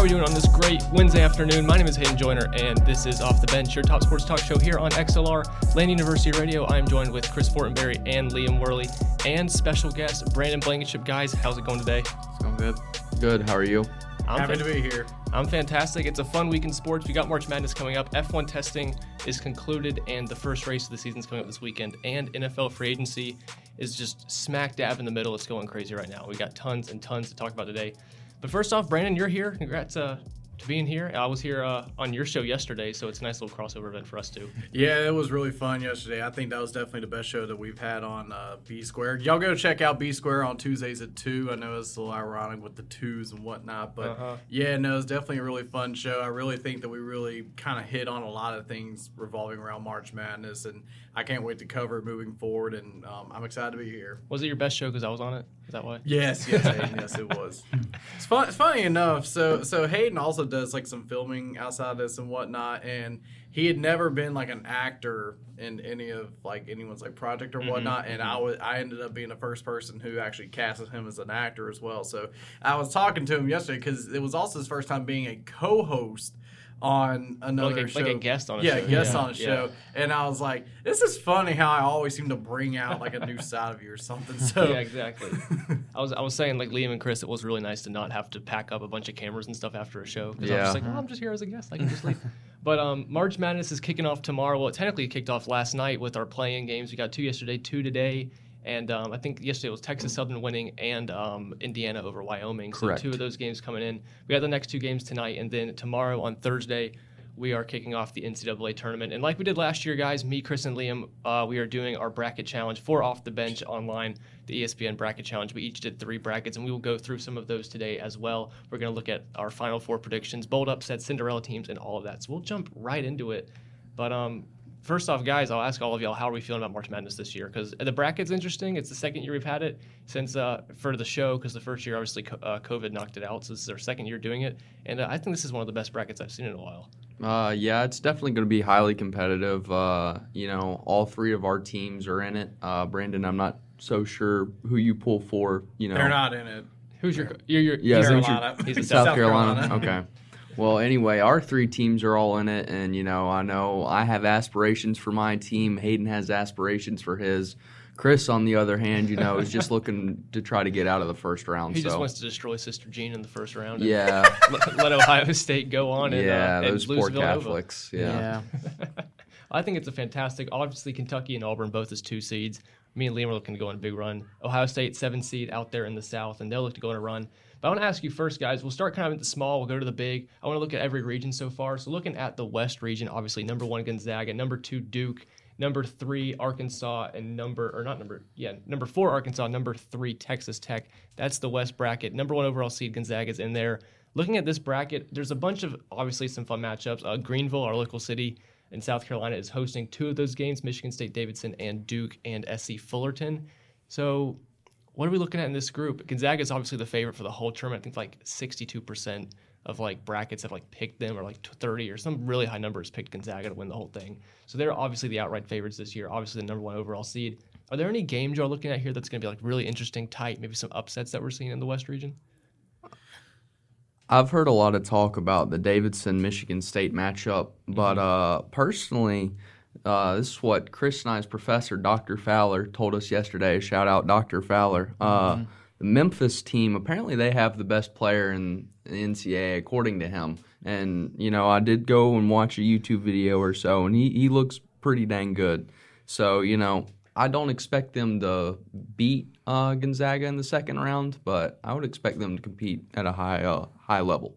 How are we doing on this great Wednesday afternoon? My name is Hayden Joyner, and this is Off the Bench, your top sports talk show here on XLR, Lander University Radio. I'm joined with Chris Fortenberry and Liam Worley, and special guest Brandon Blankenship. Guys, how's it going today? It's going good. Good. How are you? I'm Happy fan- to be here. I'm fantastic. It's a fun week in sports. We got March Madness coming up. F1 testing is concluded, and the first race of the season is coming up this weekend. And NFL free agency is just smack dab in the middle. It's going crazy right now. We got tons and tons to talk about today. But first off, Brandon, you're here. Congrats uh, to being here. I was here uh, on your show yesterday, so it's a nice little crossover event for us too. Yeah, it was really fun yesterday. I think that was definitely the best show that we've had on uh, B Square. Y'all go check out B Square on Tuesdays at two. I know it's a little ironic with the twos and whatnot, but uh-huh. yeah, no, it's definitely a really fun show. I really think that we really kind of hit on a lot of things revolving around March Madness, and I can't wait to cover it moving forward. And um, I'm excited to be here. Was it your best show because I was on it? Is that why? Yes, yes, Hayden, yes, it was. It's fun. It's funny enough. So, so Hayden also does like some filming outside of this and whatnot, and he had never been like an actor in any of like anyone's like project or mm-hmm, whatnot. Mm-hmm. And I was I ended up being the first person who actually casted him as an actor as well. So I was talking to him yesterday because it was also his first time being a co-host on another like a, show. Like a guest on a show. yeah, show. guest yeah. on a show. Yeah. And I was like, this is funny how I always seem to bring out like a new side of you or something. So Yeah, exactly. I was I was saying like Liam and Chris, it was really nice to not have to pack up a bunch of cameras and stuff after a show. Because yeah. I was just like, oh, I'm just here as a guest. I can just leave. But um, March Madness is kicking off tomorrow. Well, it technically kicked off last night with our playing games. We got two yesterday, two today. And um, I think yesterday was Texas Southern winning and um, Indiana over Wyoming. Correct. So two of those games coming in. We got the next two games tonight, and then tomorrow on Thursday we are kicking off the NCAA tournament. And like we did last year, guys, me, Chris, and Liam, uh, we are doing our bracket challenge for Off the Bench online, the ESPN bracket challenge. We each did three brackets, and we will go through some of those today as well. We're going to look at our Final Four predictions, bold upsets, Cinderella teams, and all of that. So we'll jump right into it. But um, first off, guys, I'll ask all of y'all, how are we feeling about March Madness this year? Because the bracket's interesting. It's the second year we've had it since uh, for the show, because the first year, obviously, uh, COVID knocked it out. So this is our second year doing it. And uh, I think this is one of the best brackets I've seen in a while. Uh, yeah, it's definitely going to be highly competitive. Uh, you know, all three of our teams are in it. Uh, Brandon, I'm not so sure who you pull for. You know, they're not in it. Who's your? You're, you're, yeah, Carolina. He's in South, South Carolina. Carolina. okay. Well, anyway, our three teams are all in it, and you know, I know I have aspirations for my team. Hayden has aspirations for his. Chris, on the other hand, you know, is just looking to try to get out of the first round. He so. just wants to destroy Sister Jean in the first round. Yeah. let, let, Ohio State go on and, yeah, uh, those and poor Villanova. Catholics. Yeah. yeah. I think it's a fantastic. Obviously, Kentucky and Auburn both as two seeds. Me and Liam are looking to go on a big run. Ohio State seven seed out there in the South, and they'll look to go on a run. But I want to ask you first, guys. We'll start kind of at the small. We'll go to the big. I want to look at every region so far. So looking at the West region, obviously number one Gonzaga, number two Duke, number three Arkansas, and number or not number yeah number four Arkansas, number three Texas Tech. That's the West bracket. Number one overall seed Gonzaga is in there. Looking at this bracket, there's a bunch of obviously some fun matchups. Uh, Greenville, our local city in South Carolina, is hosting two of those games: Michigan State Davidson and Duke and SC Fullerton. So, what are we looking at in this group? Gonzaga is obviously the favorite for the whole tournament. I think like 62% of like brackets have like picked them or like 30 or some really high numbers picked Gonzaga to win the whole thing. So they're obviously the outright favorites this year, obviously the number one overall seed. Are there any games you're looking at here that's going to be like really interesting, tight, maybe some upsets that we're seeing in the West region? I've heard a lot of talk about the Davidson Michigan State matchup, but mm-hmm. uh, personally, uh, this is what Chris and I's professor, Dr. Fowler, told us yesterday. Shout out, Dr. Fowler. Uh, mm-hmm. The Memphis team, apparently, they have the best player in the NCAA, according to him. And, you know, I did go and watch a YouTube video or so, and he, he looks pretty dang good. So, you know, I don't expect them to beat uh, Gonzaga in the second round, but I would expect them to compete at a high uh, high level.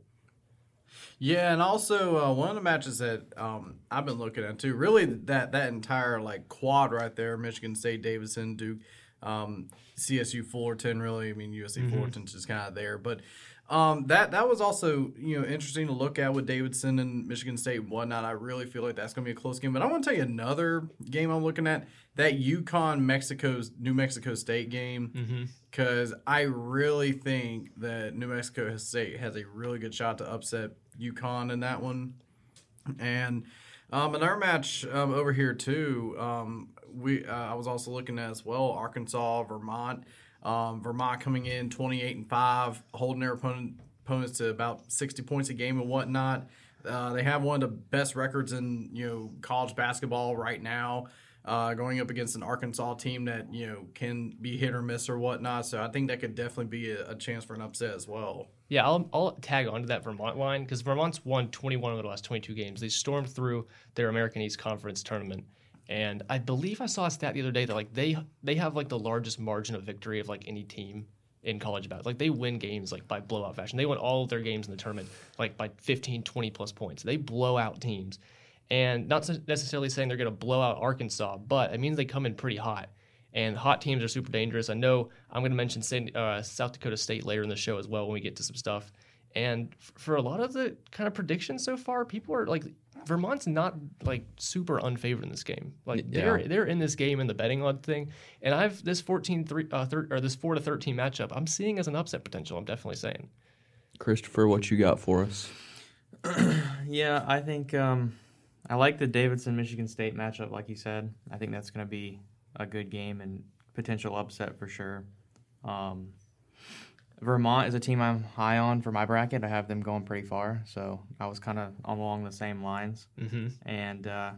Yeah, and also uh, one of the matches that um, I've been looking at too, really that that entire like quad right there, Michigan State, Davidson, Duke, um, CSU, Fullerton. Really, I mean USC, mm-hmm. Fullerton's just kind of there, but um, that that was also you know interesting to look at with Davidson and Michigan State and whatnot. I really feel like that's going to be a close game. But I want to tell you another game I'm looking at that UConn Mexico's New Mexico State game because mm-hmm. I really think that New Mexico State has a really good shot to upset UConn in that one. And um, in our match um, over here too, um, we uh, I was also looking at as well Arkansas Vermont. Um, Vermont coming in 28 and 5, holding their opponent opponents to about 60 points a game and whatnot. Uh, they have one of the best records in you know college basketball right now. Uh, going up against an Arkansas team that you know can be hit or miss or whatnot, so I think that could definitely be a, a chance for an upset as well. Yeah, I'll, I'll tag onto that Vermont line because Vermont's won 21 of the last 22 games. They stormed through their American East Conference tournament, and I believe I saw a stat the other day that like they they have like the largest margin of victory of like any team in college basketball. Like they win games like by blowout fashion. They win all of their games in the tournament like by 15, 20 plus points. They blow out teams, and not necessarily saying they're going to blow out Arkansas, but it means they come in pretty hot and hot teams are super dangerous. I know I'm going to mention uh, South Dakota State later in the show as well when we get to some stuff. And for a lot of the kind of predictions so far, people are like Vermont's not like super unfavored in this game. Like yeah. they're they're in this game in the betting odd thing. And I've this 14 3 uh, thir- or this 4 to 13 matchup, I'm seeing as an upset potential. I'm definitely saying. Christopher, what you got for us? yeah, I think um, I like the Davidson Michigan State matchup like you said. I think that's going to be a good game and potential upset for sure. Um, Vermont is a team I'm high on for my bracket. I have them going pretty far, so I was kind of along the same lines. Mm-hmm. And uh,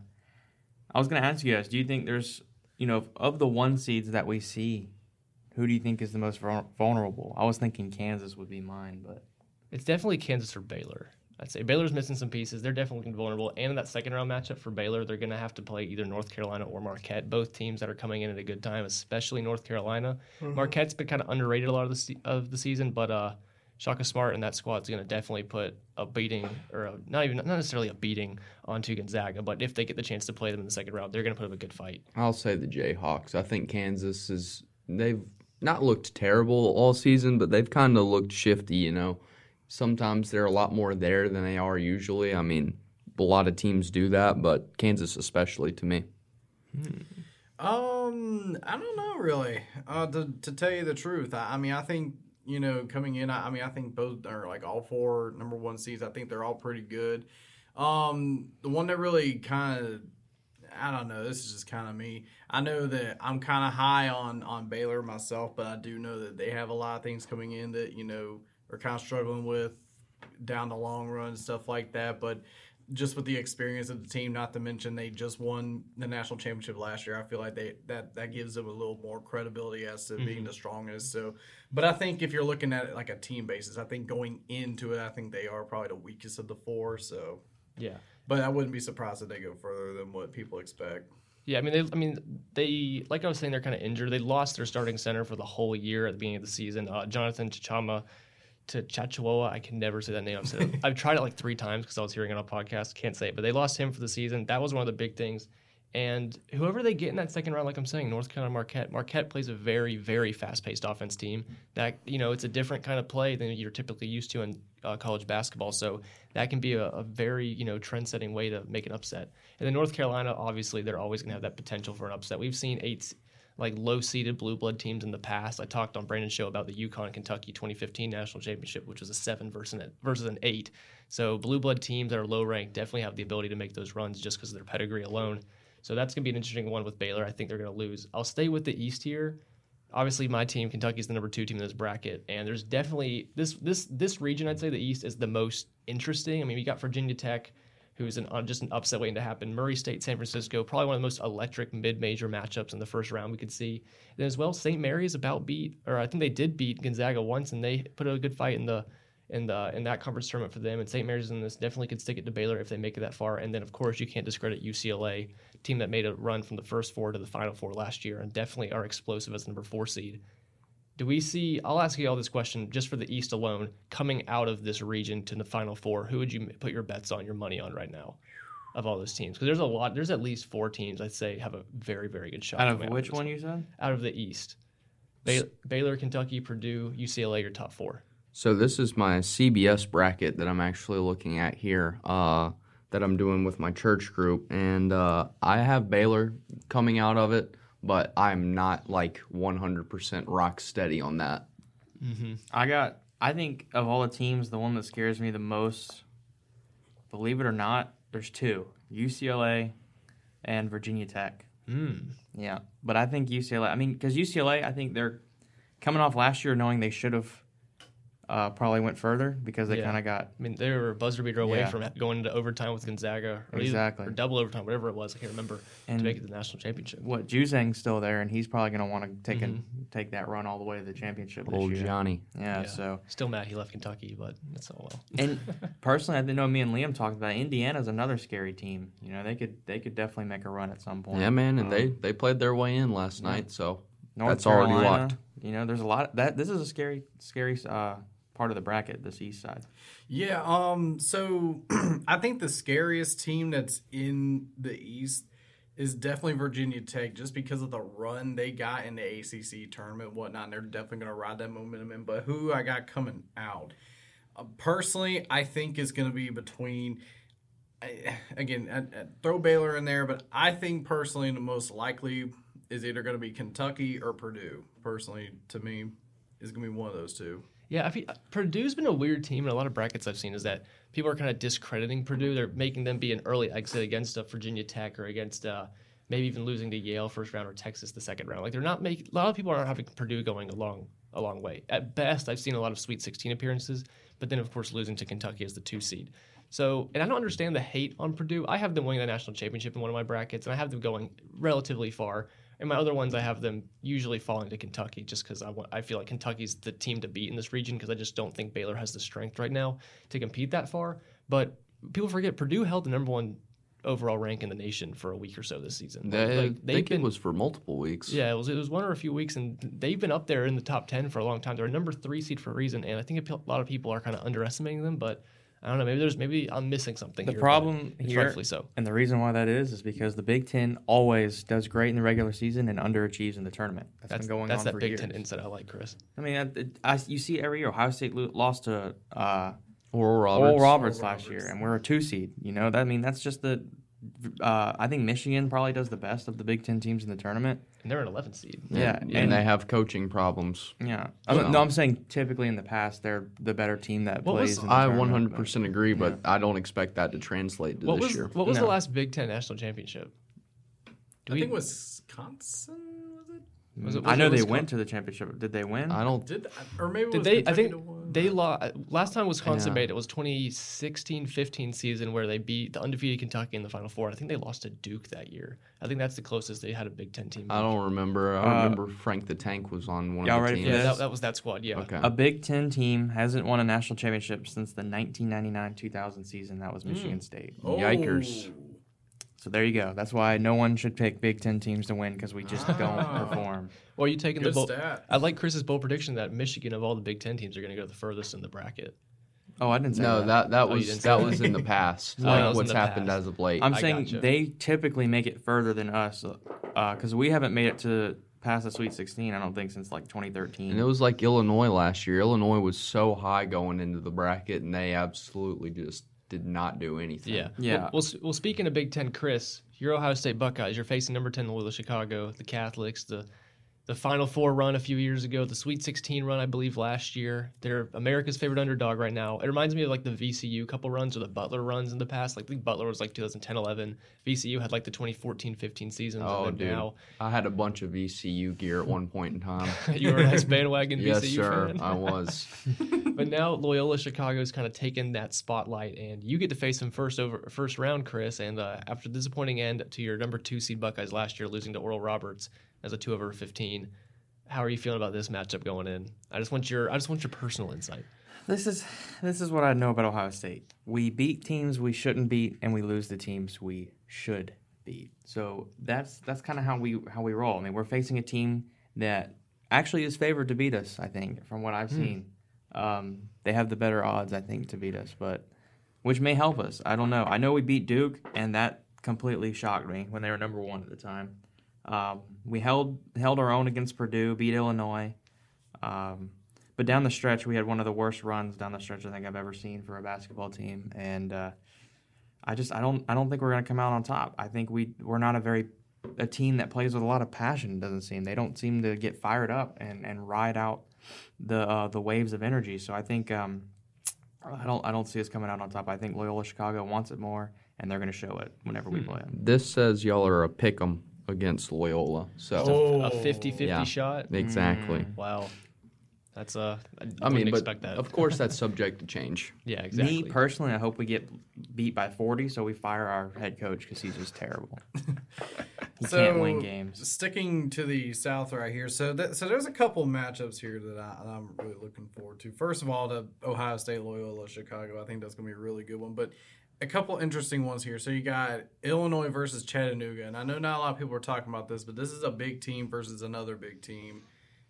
I was going to ask you guys: Do you think there's, you know, of the one seeds that we see, who do you think is the most vulnerable? I was thinking Kansas would be mine, but it's definitely Kansas or Baylor. I'd say Baylor's missing some pieces. They're definitely vulnerable. And in that second round matchup for Baylor, they're going to have to play either North Carolina or Marquette, both teams that are coming in at a good time, especially North Carolina. Mm-hmm. Marquette's been kind of underrated a lot of the se- of the season, but uh, Shaka Smart and that squad is going to definitely put a beating, or a, not even not necessarily a beating, onto Gonzaga. But if they get the chance to play them in the second round, they're going to put up a good fight. I'll say the Jayhawks. I think Kansas is they've not looked terrible all season, but they've kind of looked shifty. You know sometimes they're a lot more there than they are usually. I mean, a lot of teams do that, but Kansas especially to me. Hmm. Um, I don't know really. Uh, to to tell you the truth, I, I mean, I think you know coming in, I, I, mean, I think both are like all four number one seeds. I think they're all pretty good. Um, the one that really kind of I don't know. This is just kind of me. I know that I'm kind of high on on Baylor myself, but I do know that they have a lot of things coming in that you know are kind of struggling with down the long run stuff like that. But just with the experience of the team, not to mention they just won the national championship last year, I feel like they that that gives them a little more credibility as to mm-hmm. being the strongest. So, but I think if you're looking at it like a team basis, I think going into it, I think they are probably the weakest of the four. So, yeah. But I wouldn't be surprised if they go further than what people expect. Yeah, I mean, they, I mean, they like I was saying, they're kind of injured. They lost their starting center for the whole year at the beginning of the season. Uh, Jonathan Tchamwa to Chachuoa. I can never say that name. I've, said. I've tried it like three times because I was hearing it on a podcast. Can't say it, but they lost him for the season. That was one of the big things. And whoever they get in that second round, like I'm saying, North Carolina Marquette. Marquette plays a very, very fast-paced offense team. That you know, it's a different kind of play than you're typically used to in uh, college basketball. So that can be a, a, very you know trend-setting way to make an upset. And then North Carolina, obviously, they're always going to have that potential for an upset. We've seen eight like low seeded blue blood teams in the past. I talked on Brandon's show about the UConn Kentucky 2015 national championship, which was a seven versus an, versus an eight. So blue blood teams that are low ranked definitely have the ability to make those runs just because of their pedigree alone. So that's going to be an interesting one with Baylor. I think they're going to lose. I'll stay with the East here. Obviously, my team, Kentucky, is the number two team in this bracket, and there's definitely this this this region. I'd say the East is the most interesting. I mean, we got Virginia Tech, who's an, uh, just an upset waiting to happen. Murray State, San Francisco, probably one of the most electric mid-major matchups in the first round we could see. And as well, St. Mary's about beat, or I think they did beat Gonzaga once, and they put a good fight in the in the in that conference tournament for them. And St. Mary's in this definitely could stick it to Baylor if they make it that far. And then of course you can't discredit UCLA, team that made a run from the first four to the final four last year, and definitely are explosive as number four seed do we see i'll ask you all this question just for the east alone coming out of this region to the final four who would you put your bets on your money on right now of all those teams? Because there's a lot there's at least four teams i'd say have a very very good shot out of which one you said? Out of the east. Baylor kentucky purdue ucla your top four. So this is my cbs bracket that i'm actually looking at here uh, that i'm doing with my church group and uh, i have baylor coming out of it but I'm not like 100% rock steady on that. Mm-hmm. I got, I think of all the teams, the one that scares me the most, believe it or not, there's two UCLA and Virginia Tech. Mm. Yeah. But I think UCLA, I mean, because UCLA, I think they're coming off last year knowing they should have uh, probably went further because they Yeah. kind of got I mean, they were a buzzer beater away Yeah. from going into overtime with Gonzaga, or, either- Exactly. or double overtime, whatever it was. I can't remember And- to make it to the national championship. what Juzang's still there, and he's probably going to want to take Mm-hmm. a, take that run all the way to the championship this Old year. Johnny. Yeah, so still mad he left Kentucky, but that's all well. and personally, I didn't know me and Liam talked about it. Indiana's another scary team. You know, they could they could definitely make a run at some point. Yeah, man, and Um, they they played their way in last night, so North that's already Carolina, locked. You know, there's a lot of that this is a scary scary uh, part of the bracket, this east side. Yeah, um, so I think the scariest team that's in the East is definitely Virginia Tech, just because of the run they got in the ACC tournament, and whatnot. And they're definitely going to ride that momentum in. But who I got coming out, uh, personally, I think is going to be between. I- Again, I, I throw Baylor in there, but I think personally the most likely is either going to be Kentucky or Purdue. Personally, to me, is going to be one of those two. Yeah, I feel, Purdue's been a weird team in a lot of brackets I've seen. Is that people are kind of discrediting Purdue? They're making them be an early exit against a Virginia Tech or against uh, maybe even losing to Yale first round or Texas the second round. Like they're not making. A lot of people aren't having Purdue going a long a long way. At best, I've seen a lot of Sweet 16 appearances, but then of course losing to Kentucky as the two seed. So, and I don't understand the hate on Purdue. I have them winning the national championship in one of my brackets, and I have them going relatively far. In my other ones, I have them usually falling to Kentucky just because I, want, I feel like Kentucky's the team to beat in this region because I just don't think Baylor has the strength right now to compete that far. But people forget Purdue held the number one overall rank in the nation for a week or so this season. they, Like, I think been, it was for multiple weeks. yeah, it was it was one or a few weeks, and they've been up there in the top ten for a long time. They're a number three seed for a reason, and I think a lot of people are kind of underestimating them. But I don't know, maybe there's maybe I'm missing something. The here, problem but it's here- rightfully so. And the reason why that is is because the Big Ten always does great in the regular season and underachieves in the tournament. That's That's been going that's on that for Big years. Ten insight I like, Chris. I mean, I, I, you see every year Ohio State lost to uh, Oral Roberts. Oral Roberts Oral last Roberts. year, and we're a two seed. You know, that I mean that's just the. Uh, I think Michigan probably does the best of the Big Ten teams in the tournament. And they're an 11th seed. Yeah, and, and- they have coaching problems. Yeah, Well- I'm, no, I'm saying typically in the past they're the better team that What was- plays. in the I 100% agree, but I don't expect that to translate to What this was year. what was the last Big Ten national championship? Do I we- think Wisconsin was it? Was I know it they Wisconsin? went to the championship. Did they win? I don't. Did or maybe it Did was they? I think that they lost last time Wisconsin Yeah. made it was 2016-15 season where they beat the undefeated Kentucky in the Final Four. I think they lost to Duke that year. I think that's the closest they had a Big Ten team. I don't remember. I Uh, remember Frank the Tank was on one y'all of the ready teams. for Yeah, this? that, that was that squad. Yeah. Okay. A Big Ten team hasn't won a national championship since the 1999-2000 season. That was. Michigan State. Oh. Yikers. So there you go. That's why no one should pick Big Ten teams to win because we just Ah. don't perform. Well, you taking Good the bold, stat. I like Chris's bold prediction that Michigan of all the Big Ten teams are going to go the furthest in the bracket. Oh, I didn't say No, that. that that Oh, you was didn't that say was in the past. Oh, that like was in what's the happened past. as of late. I'm I saying gotcha. they typically make it further than us because we haven't made it to past the Sweet 16. I don't think since like 2013. and it was like Illinois last year. Illinois was so high going into the bracket, and they absolutely just did not do anything. Yeah. Yeah. Well, well, s- well, speaking of Big Ten, Chris, your Ohio State Buckeyes, you're facing number 10 Loyola Chicago, the Catholics, the the Final Four run a few years ago, the Sweet 16 run, I believe, last year. They're America's favorite underdog right now. It reminds me of like the VCU couple runs or the Butler runs in the past. Like, I think Butler was like 2010 11. VCU had like the 2014 15 seasons. Oh, and dude. now I had a bunch of VCU gear at one point in time. you were a nice bandwagon VCU yes, VCU sir. fan. I was. but now Loyola Chicago Chicago's kind of taken that spotlight, and you get to face them first over first round, Chris. And uh, after the disappointing end to your number two seed Buckeyes last year, losing to Oral Roberts as a two over fifteen, how are you feeling about this matchup going in? I just want your I just want your personal insight. This is this is what I know about Ohio State. We beat teams we shouldn't beat, and we lose the teams we should beat. So that's that's kind of how we how we roll. I mean, we're facing a team that actually is favored to beat us. I think from what I've seen, um, they have the better odds. I think to beat us, but which may help us. I don't know. I know we beat Duke, and that completely shocked me when they were number one at the time. Um, we held held our own against Purdue, beat Illinois. Um, but down the stretch, we had one of the worst runs down the stretch I think I've ever seen for a basketball team, and uh, I just I don't I don't think we're going to come out on top. I think we we're not a very a team that plays with a lot of passion. Doesn't seem they don't seem to get fired up and, and ride out the uh, the waves of energy. So I think um, I don't I don't see us coming out on top. I think Loyola Chicago wants it more, and they're going to show it whenever we play them. This says y'all are a pick 'em against Loyola. So Oh. A 50-50 Yeah. shot. exactly. Mm. Wow. That's uh, I, I mean, but expect that. of course that's subject to change. yeah, exactly. Me personally, I hope we get beat by 40, so we fire our head coach because he's just terrible. he can't win games. Sticking to the South right here, so that, so there's a couple matchups here that I, I'm really looking forward to. First of all, the Ohio State Loyola Chicago, I think that's going to be a really good one. But a couple interesting ones here. So you got Illinois versus Chattanooga, and I know not a lot of people are talking about this, but this is a big team versus another big team.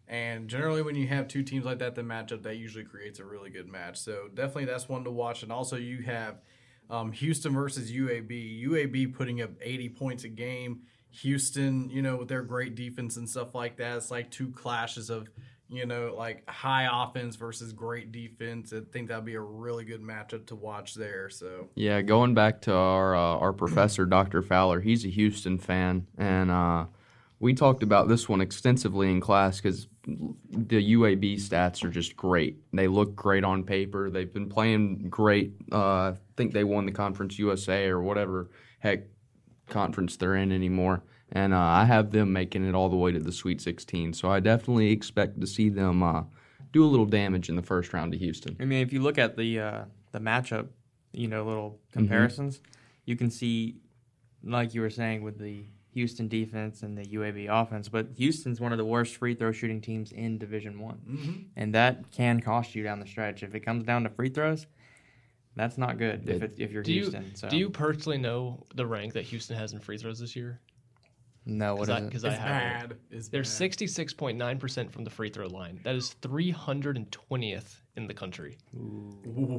And generally, when you have two teams like that that match up, that usually creates a really good match. So definitely, that's one to watch. And also, you have um, Houston versus UAB. UAB putting up 80 points a game. Houston, you know, with their great defense and stuff like that, it's like two clashes of, you know, like high offense versus great defense. I think that'd be a really good matchup to watch there. So Yeah, going back to our uh, our professor, Dr. Fowler, he's a Houston fan, and uh, we talked about this one extensively in class because the UAB stats are just great. They look great on paper. They've been playing great. Uh, I think they won the Conference USA or whatever heck conference they're in anymore. And uh, I have them making it all the way to the Sweet 16. So I definitely expect to see them uh, do a little damage in the first round to Houston. I mean, if you look at the uh, the matchup, you know, little comparisons, you can see, like you were saying, with the Houston defense and the UAB offense. But Houston's one of the worst free throw shooting teams in Division One, and that can cost you down the stretch if it comes down to free throws. That's not good if It- it, if you're do you Houston. so do you personally know the rank that Houston has in free throws this year? No what Because is I, it? 'cause I have it. bad. It's They're bad. sixty six point nine percent from the free throw line. That is three hundred and twentieth in the country.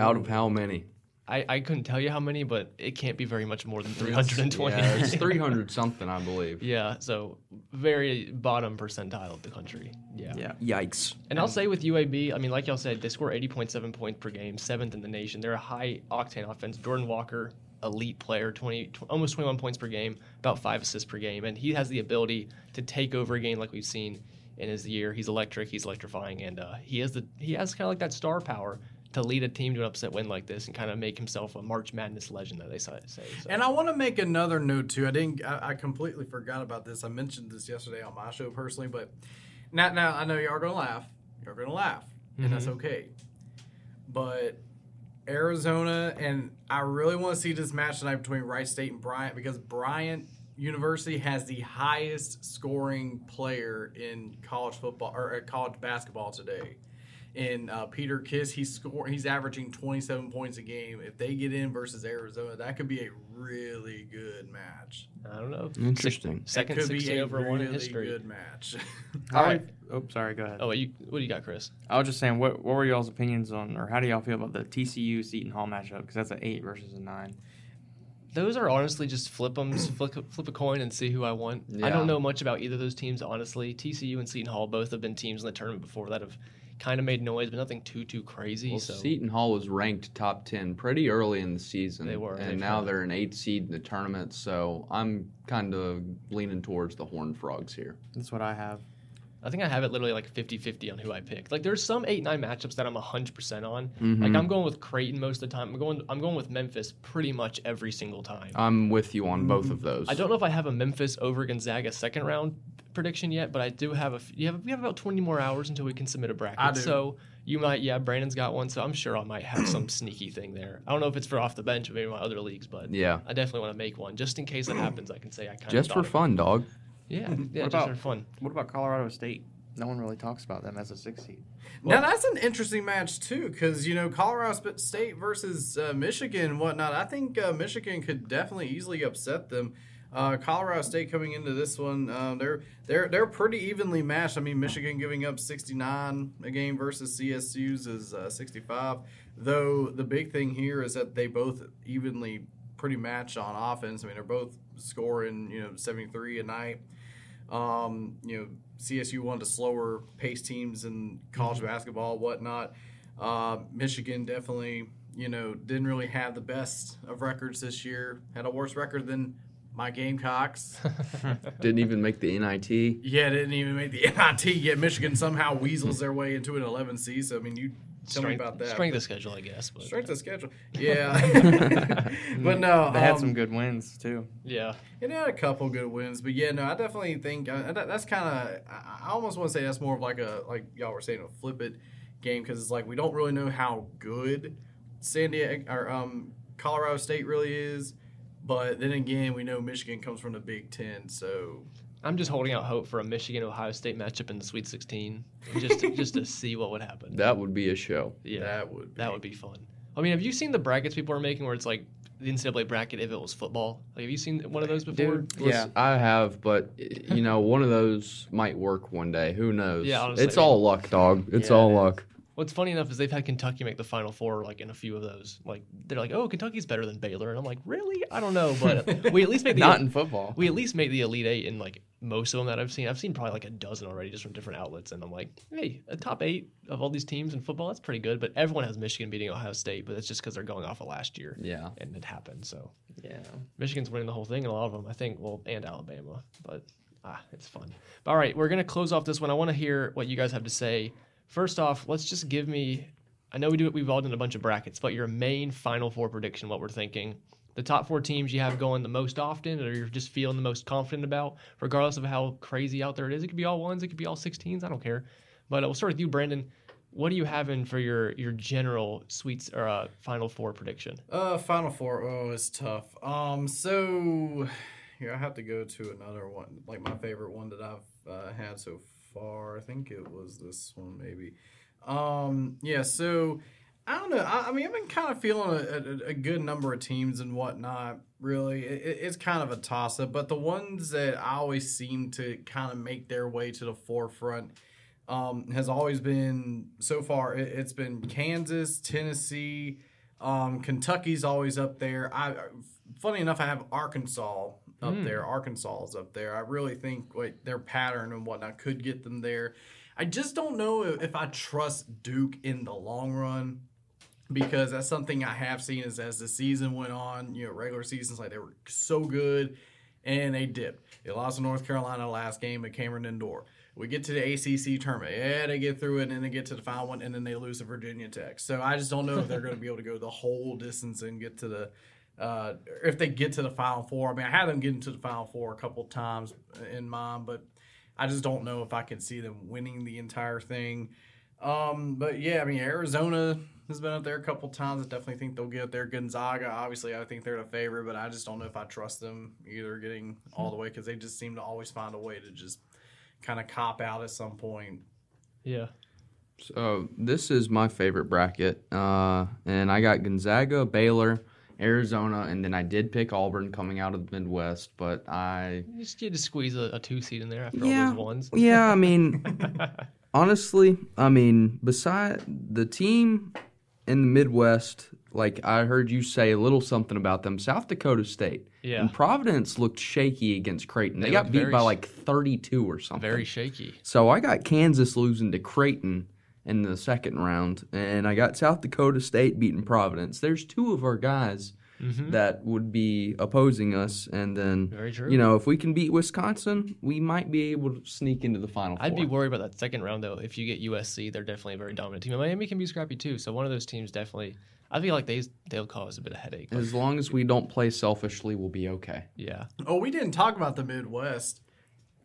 Out of how many? I, I couldn't tell you how many, but it can't be very much more than three hundred and twenty. Yeah, it's 300 something, I believe. Yeah, so very bottom percentile of the country. Yeah. yeah. Yikes. And I'll say with UAB, I mean, like y'all said, they score 80.7 points per game, seventh in the nation. They're a high octane offense. Jordan Walker, elite player, 20, almost 21 points per game, about five assists per game. And he has the ability to take over a game like we've seen in his year. He's electric, he's electrifying, and uh, he has the he has kind of like that star power to lead a team to an upset win like this and kind of make himself a March Madness legend that they say. say so. And I want to make another note too. I didn't. I, I completely forgot about this. I mentioned this yesterday on my show personally, but now, now I know y'all are going to laugh. You're going to laugh, and that's okay. But Arizona and I really want to see this match tonight between Wright State and Bryant because Bryant University has the highest scoring player in college football or uh, college basketball today. In uh, Peter Kiss, he's score he's averaging 27 points a game. If they get in versus Arizona, that could be a really good match. I don't know. Interesting. Second that could 16 be a over really one in history. good match. All All right. right. Oh, sorry. Go ahead. Oh, you, what do you got, Chris? I was just saying, what what were y'all's opinions on, or how do y'all feel about the TCU Seton Hall matchup? Because that's an eight versus a nine. Those are honestly just flip 'ems, flip, flip a coin and see who I want. I don't know much about either of those teams, honestly. TCU and Seton Hall both have been teams in the tournament before that have kind of made noise, but nothing too too crazy. Well, so Seton Hall was ranked top 10 pretty early in the season. They were. And They've now had- they're an eight seed in the tournament. So I'm kind of leaning towards the Horned Frogs here. That's what I have. I think I have it literally like 50-50 on who I pick. Like there's some eight nine matchups that I'm hundred percent on. Mm-hmm. Like I'm going with Creighton most of the time. I'm going I'm going with Memphis pretty much every single time. I'm with you on both of those. I don't know if I have a Memphis over Gonzaga second round prediction yet, but I do have a. You have we have about 20 more hours until we can submit a bracket. I do. So you might, yeah. Brandon's got one, so I'm sure I might have some sneaky thing there. I don't know if it's for off the bench or maybe my other leagues, but Yeah. I definitely want to make one just in case it happens. I can say I kind of Just of for fun, dog. Yeah, yeah, What just about- for fun. What about Colorado State? No one really talks about them as a six seed. now that's an interesting match too, because you know Colorado Sp- State versus uh, Michigan and whatnot. I think uh, Michigan could definitely easily upset them. Uh, Colorado State coming into this one, um, they're they're they're pretty evenly matched. I mean, Michigan giving up 69 a game versus CSU's is uh, 65. Though the big thing here is that they both evenly pretty matched on offense. I mean, they're both scoring you know 73 a night. Um, you know, CSU one of the slower pace teams in college basketball, whatnot. Uh, Michigan definitely, you know, didn't really have the best of records this year. Had a worse record than my Gamecocks. Didn't even make the NIT. yeah, didn't even make the NIT. Yet Michigan somehow weasels their way into an 11 seed. So I mean, you Tell me about that. Strength of schedule, I guess. But Strength of schedule. Yeah. but no, They had um, some good wins too. yeah, And they had a couple good wins, but yeah, no, I definitely think uh, that, that's kind of. I, I almost want to say that's more of like a like y'all were saying a flip it game because it's like we don't really know how good San Diego or um Colorado State really is, but then again, we know Michigan comes from the Big Ten, so I'm just holding out hope for a Michigan Ohio State matchup in the Sweet 16, just to, just to see what would happen. That would be a show. Yeah, that would be. that would be fun. I mean, have you seen the brackets people are making where it's like the NCAA bracket if it was football? Like, have you seen one of those before? Dude, listen, I have, but you know, one of those might work one day. Who knows? Yeah, honestly. it's all luck, dog. It's Yeah, all it is. luck. What's funny enough is they've had Kentucky make the Final Four like in a few of those. Like they're like, oh, Kentucky's better than Baylor, and I'm like, really? I don't know, but we at least make the Not in football. we at least made the Elite Eight in like most of them that I've seen. I've seen probably like a dozen already just from different outlets, and I'm like, hey, a top eight of all these teams in football, that's pretty good. But everyone has Michigan beating Ohio State, but that's just because they're going off of last year, Yeah. and it happened. So Yeah. Michigan's winning the whole thing, and a lot of them, I think, well, and Alabama, but ah, it's fun. But, all right, we're gonna close off this one. I want to hear what you guys have to say. First off, let's just give me. I know we do. It. We've all done a bunch of brackets, but your main Final Four prediction, what we're thinking, the top four teams you have going the most often, or you're just feeling the most confident about, regardless of how crazy out there it is. It could be all ones, it could be all 16s. I don't care. But uh, we'll start with you, Brandon. What are you having for your your general sweets or uh, Final Four prediction? Uh, Final Four. Oh, it's tough. Um, so here I have to go to another one, like my favorite one that I've uh, had so far. I think it was this one, maybe. Um, yeah. So I don't know. I, I mean, I've been kind of feeling a, a, a good number of teams and whatnot. Really, it, it- it's kind of a toss up. But the ones that I always seem to kind of make their way to the forefront um, has always been so far. It, it's been Kansas, Tennessee, um, Kentucky's always up there. I, funny enough, I have Arkansas up Hmm. there. Arkansas is up there. I really think like their pattern and whatnot could get them there. I just don't know if, if I trust Duke in the long run because that's something I have seen is as the season went on, you know, regular seasons like they were so good and they dipped. They lost to North Carolina last game at Cameron Indoor. We get to the ACC tournament. Yeah, they get through it, and then they get to the final one, and then they lose to Virginia Tech. So I just don't know if they're going to be able to go the whole distance and get to the, uh, if they get to the final four. I mean, I had them getting to the final four a couple times in mind, but I just don't know if I can see them winning the entire thing. Um, but yeah, I mean, Arizona has been up there a couple times. I definitely think they'll get up there. Gonzaga, obviously, I think they're the favorite, but I just don't know if I trust them either getting all the way because they just seem to always find a way to just kind of cop out at some point. Yeah. So this is my favorite bracket, uh, and I got Gonzaga, Baylor, Arizona, and then I did pick Auburn coming out of the Midwest, but I You just you had to squeeze a, a two seed in there after Yeah. all those ones. yeah, I mean, honestly, I mean, beside the team in the Midwest, like I heard you say a little something about them, South Dakota State. Yeah. And Providence looked shaky against Creighton. They, They got beat by like 32 or something. Very shaky. So I got Kansas losing to Creighton in the second round, and I got South Dakota State beating Providence. There's two of our guys mm-hmm. that would be opposing us, and then Very true. you know if we can beat Wisconsin, we might be able to sneak into the final. I'd be worried about that second round though. If you get USC, they're definitely a very dominant team. And Miami can be scrappy too. So one of those teams definitely. I feel like they they'll cause a bit of headache. As long as we don't play selfishly, we'll be okay. yeah. Oh, we didn't talk about the Midwest.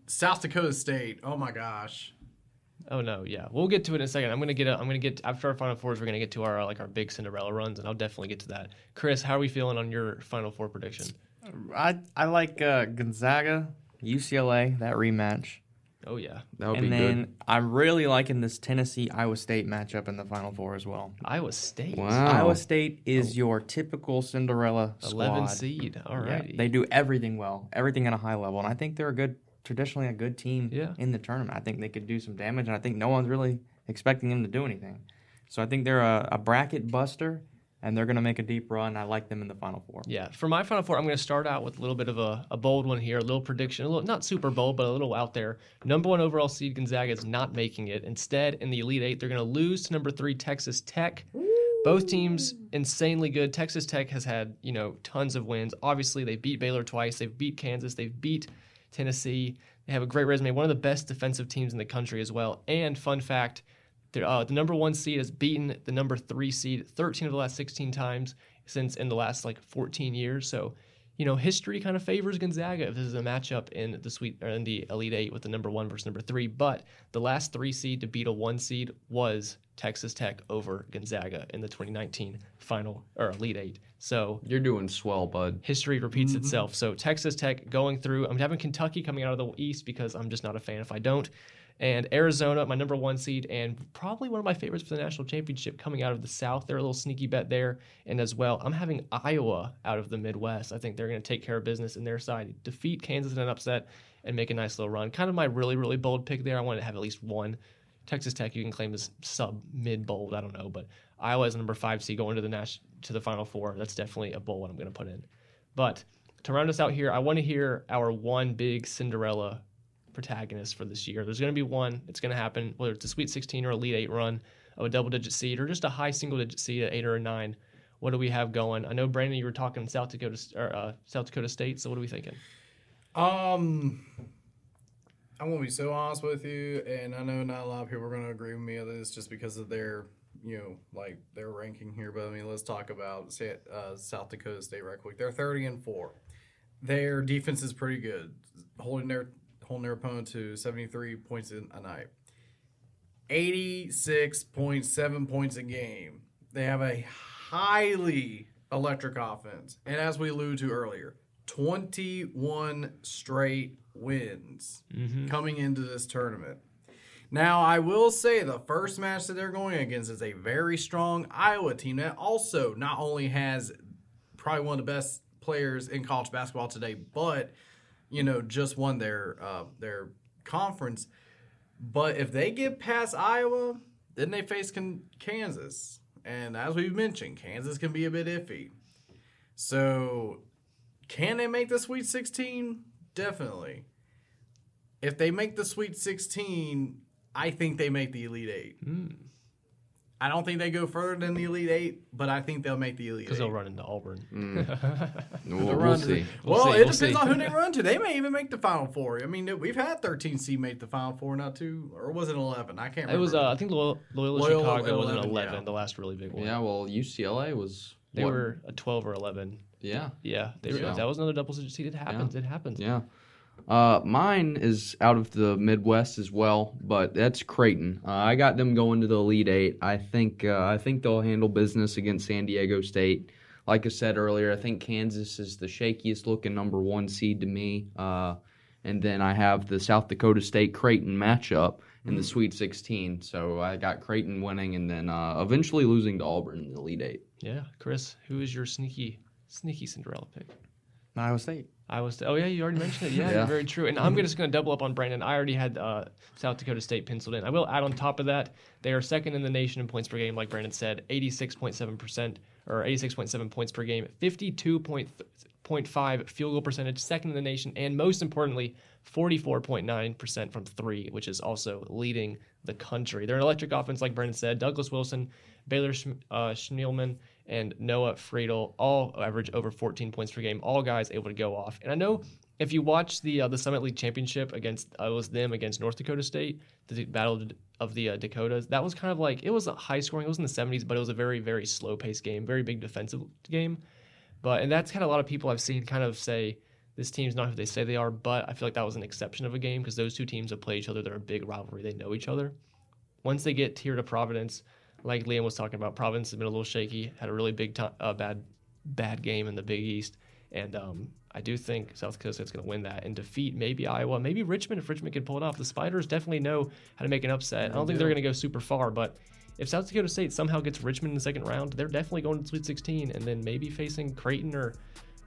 South Dakota State. Oh my gosh. Oh no, yeah. We'll get to it in a second. I'm gonna get. A, I'm gonna get after our final fours. We're gonna get to our uh, like our big Cinderella runs, and I'll definitely get to that. Chris, how are we feeling on your final four prediction? I I like uh, Gonzaga, UCLA that rematch, Oh yeah, That would be and be then good. I'm really liking this Tennessee Iowa State matchup in the Final Four as well. Iowa State. Wow. Iowa State is your typical Cinderella squad. Eleven seed. All right. Yeah, they do everything well, everything at a high level, and I think they're a good, traditionally a good team Yeah. in the tournament. I think they could do some damage, and I think no one's really expecting them to do anything. So I think they're a, a bracket buster, and they're going to make a deep run. I like them in the Final Four. Yeah, for my final four, I'm going to start out with a little bit of a, a bold one here, a little prediction, a little not super bold, but a little out there. Number one overall seed Gonzaga is not making it. Instead, in the Elite Eight, they're going to lose to number three Texas Tech. Both teams insanely good. Texas Tech has had you know tons of wins. Obviously, they beat Baylor twice. They've beat Kansas. They've beat Tennessee. They have a great resume. One of the best defensive teams in the country as well. And fun fact, uh, the number one seed has beaten the number three seed 13 of the last 16 times since in the last like 14 years. So, you know, history kind of favors Gonzaga if this is a matchup in the sweet or in the Elite Eight with the number one versus number three. But the last three seed to beat a one seed was Texas Tech over Gonzaga in the 2019 final or Elite Eight. So You're doing swell, bud. history repeats mm-hmm. itself. So Texas Tech going through. I'm having Kentucky coming out of the East because I'm just not a fan if I don't. And Arizona, my number one seed, and probably one of my favorites for the national championship coming out of the South. They're a little sneaky bet there. And as well, I'm having Iowa out of the Midwest. I think they're going to take care of business in their side, defeat Kansas in an upset, and make a nice little run. Kind of my really, really bold pick there. I wanted to have at least one. Texas Tech, you can claim as sub mid bold. I don't know, but Iowa is number five seed going to the Nash to the Final Four. That's definitely a bold one I'm going to put in. But to round us out here, I want to hear our one big Cinderella protagonist for this year. There's going to be one. It's going to happen, whether it's a Sweet 16 or Elite Eight run of a double digit seed or just a high single digit seed at eight or a nine. What do we have going? I know Brandon, you were talking South Dakota or uh, South Dakota State. So what are we thinking? Um, I'm gonna be so honest with you, and I know not a lot of people are gonna agree with me on this just because of their, you know, like their ranking here. But I mean, let's talk about uh, South Dakota State right quick. They're 30 and four. Their defense is pretty good, holding their holding their opponent to 73 points in a night. 86.7 points a game. They have a highly electric offense. And as we alluded to earlier, 21 straight wins mm-hmm. coming into this tournament. Now, I will say the first match that they're going against is a very strong Iowa team that also not only has probably one of the best players in college basketball today, but you know just won their uh, their conference. But if they get past Iowa, then they face Kan- Kansas, and as we've mentioned, Kansas can be a bit iffy. So, can they make the Sweet 16? Definitely. If they make the Sweet 16, I think they make the Elite Eight. I don't think they go further than the Elite Eight, but I think they'll make the Elite Eight. Because Eight. they'll run into Auburn. We'll, The we'll run to- see. Well, We'll see, it we'll depends see. on who they run to. They may even make the Final Four. I mean, we've had 13 seed make the Final Four, not two, or was it 11? I can't remember. It was, uh, I think, Loyola, Loyola, Loyola Chicago was an 11, 11, yeah. the last really big one. Yeah, well, UCLA was. They what? were a 12 or 11. Yeah, Yeah, they Yeah. were, that was another double digit seed. It happens. It happens. yeah. Uh, mine is out of the Midwest as well, but that's Creighton. Uh, I got them going to the Elite Eight. I think uh, I think they'll handle business against San Diego State. Like I said earlier, I think Kansas is the shakiest looking number one seed to me. Uh, and then I have the South Dakota State Creighton matchup in the Sweet 16. So I got Creighton winning and then uh, eventually losing to Auburn in the Elite Eight. Yeah, Chris, who is your sneaky, sneaky Cinderella pick? Iowa State. I was. Oh yeah, you already mentioned it. Yeah, Yeah. very true. And I'm just going to double up on Brandon. I already had uh, South Dakota State penciled in. I will add on top of that, they are second in the nation in points per game, like Brandon said, 86.7 percent or 86.7 points per game, 52.5 field goal percentage, second in the nation, and most importantly, 44.9 percent from three, which is also leading the country. They're an electric offense, like Brandon said. Douglas Wilson, Baylor Sch- uh, Scheierman, and Noah Freidel all average over 14 points per game. All guys able to go off. And I know if you watch the uh, the Summit League championship against uh, it was them against North Dakota State, the battle of the uh, Dakotas. That was kind of like it was a high scoring. It was in the 70s, but it was a very very slow paced game, very big defensive game. But and that's kind of a lot of people I've seen kind of say this team's not who they say they are. But I feel like that was an exception of a game because those two teams have played each other. They're a big rivalry. They know each other. Once they get here to Providence, like Liam was talking about, Providence has been a little shaky. Had a really big time, uh, bad bad game in the Big East, and um, I do think South Dakota State's going to win that and defeat maybe Iowa, maybe Richmond if Richmond can pull it off. The Spiders definitely know how to make an upset. I don't think they're going to go super far, but if South Dakota State somehow gets Richmond in the second round, they're definitely going to Sweet 16 and then maybe facing Creighton or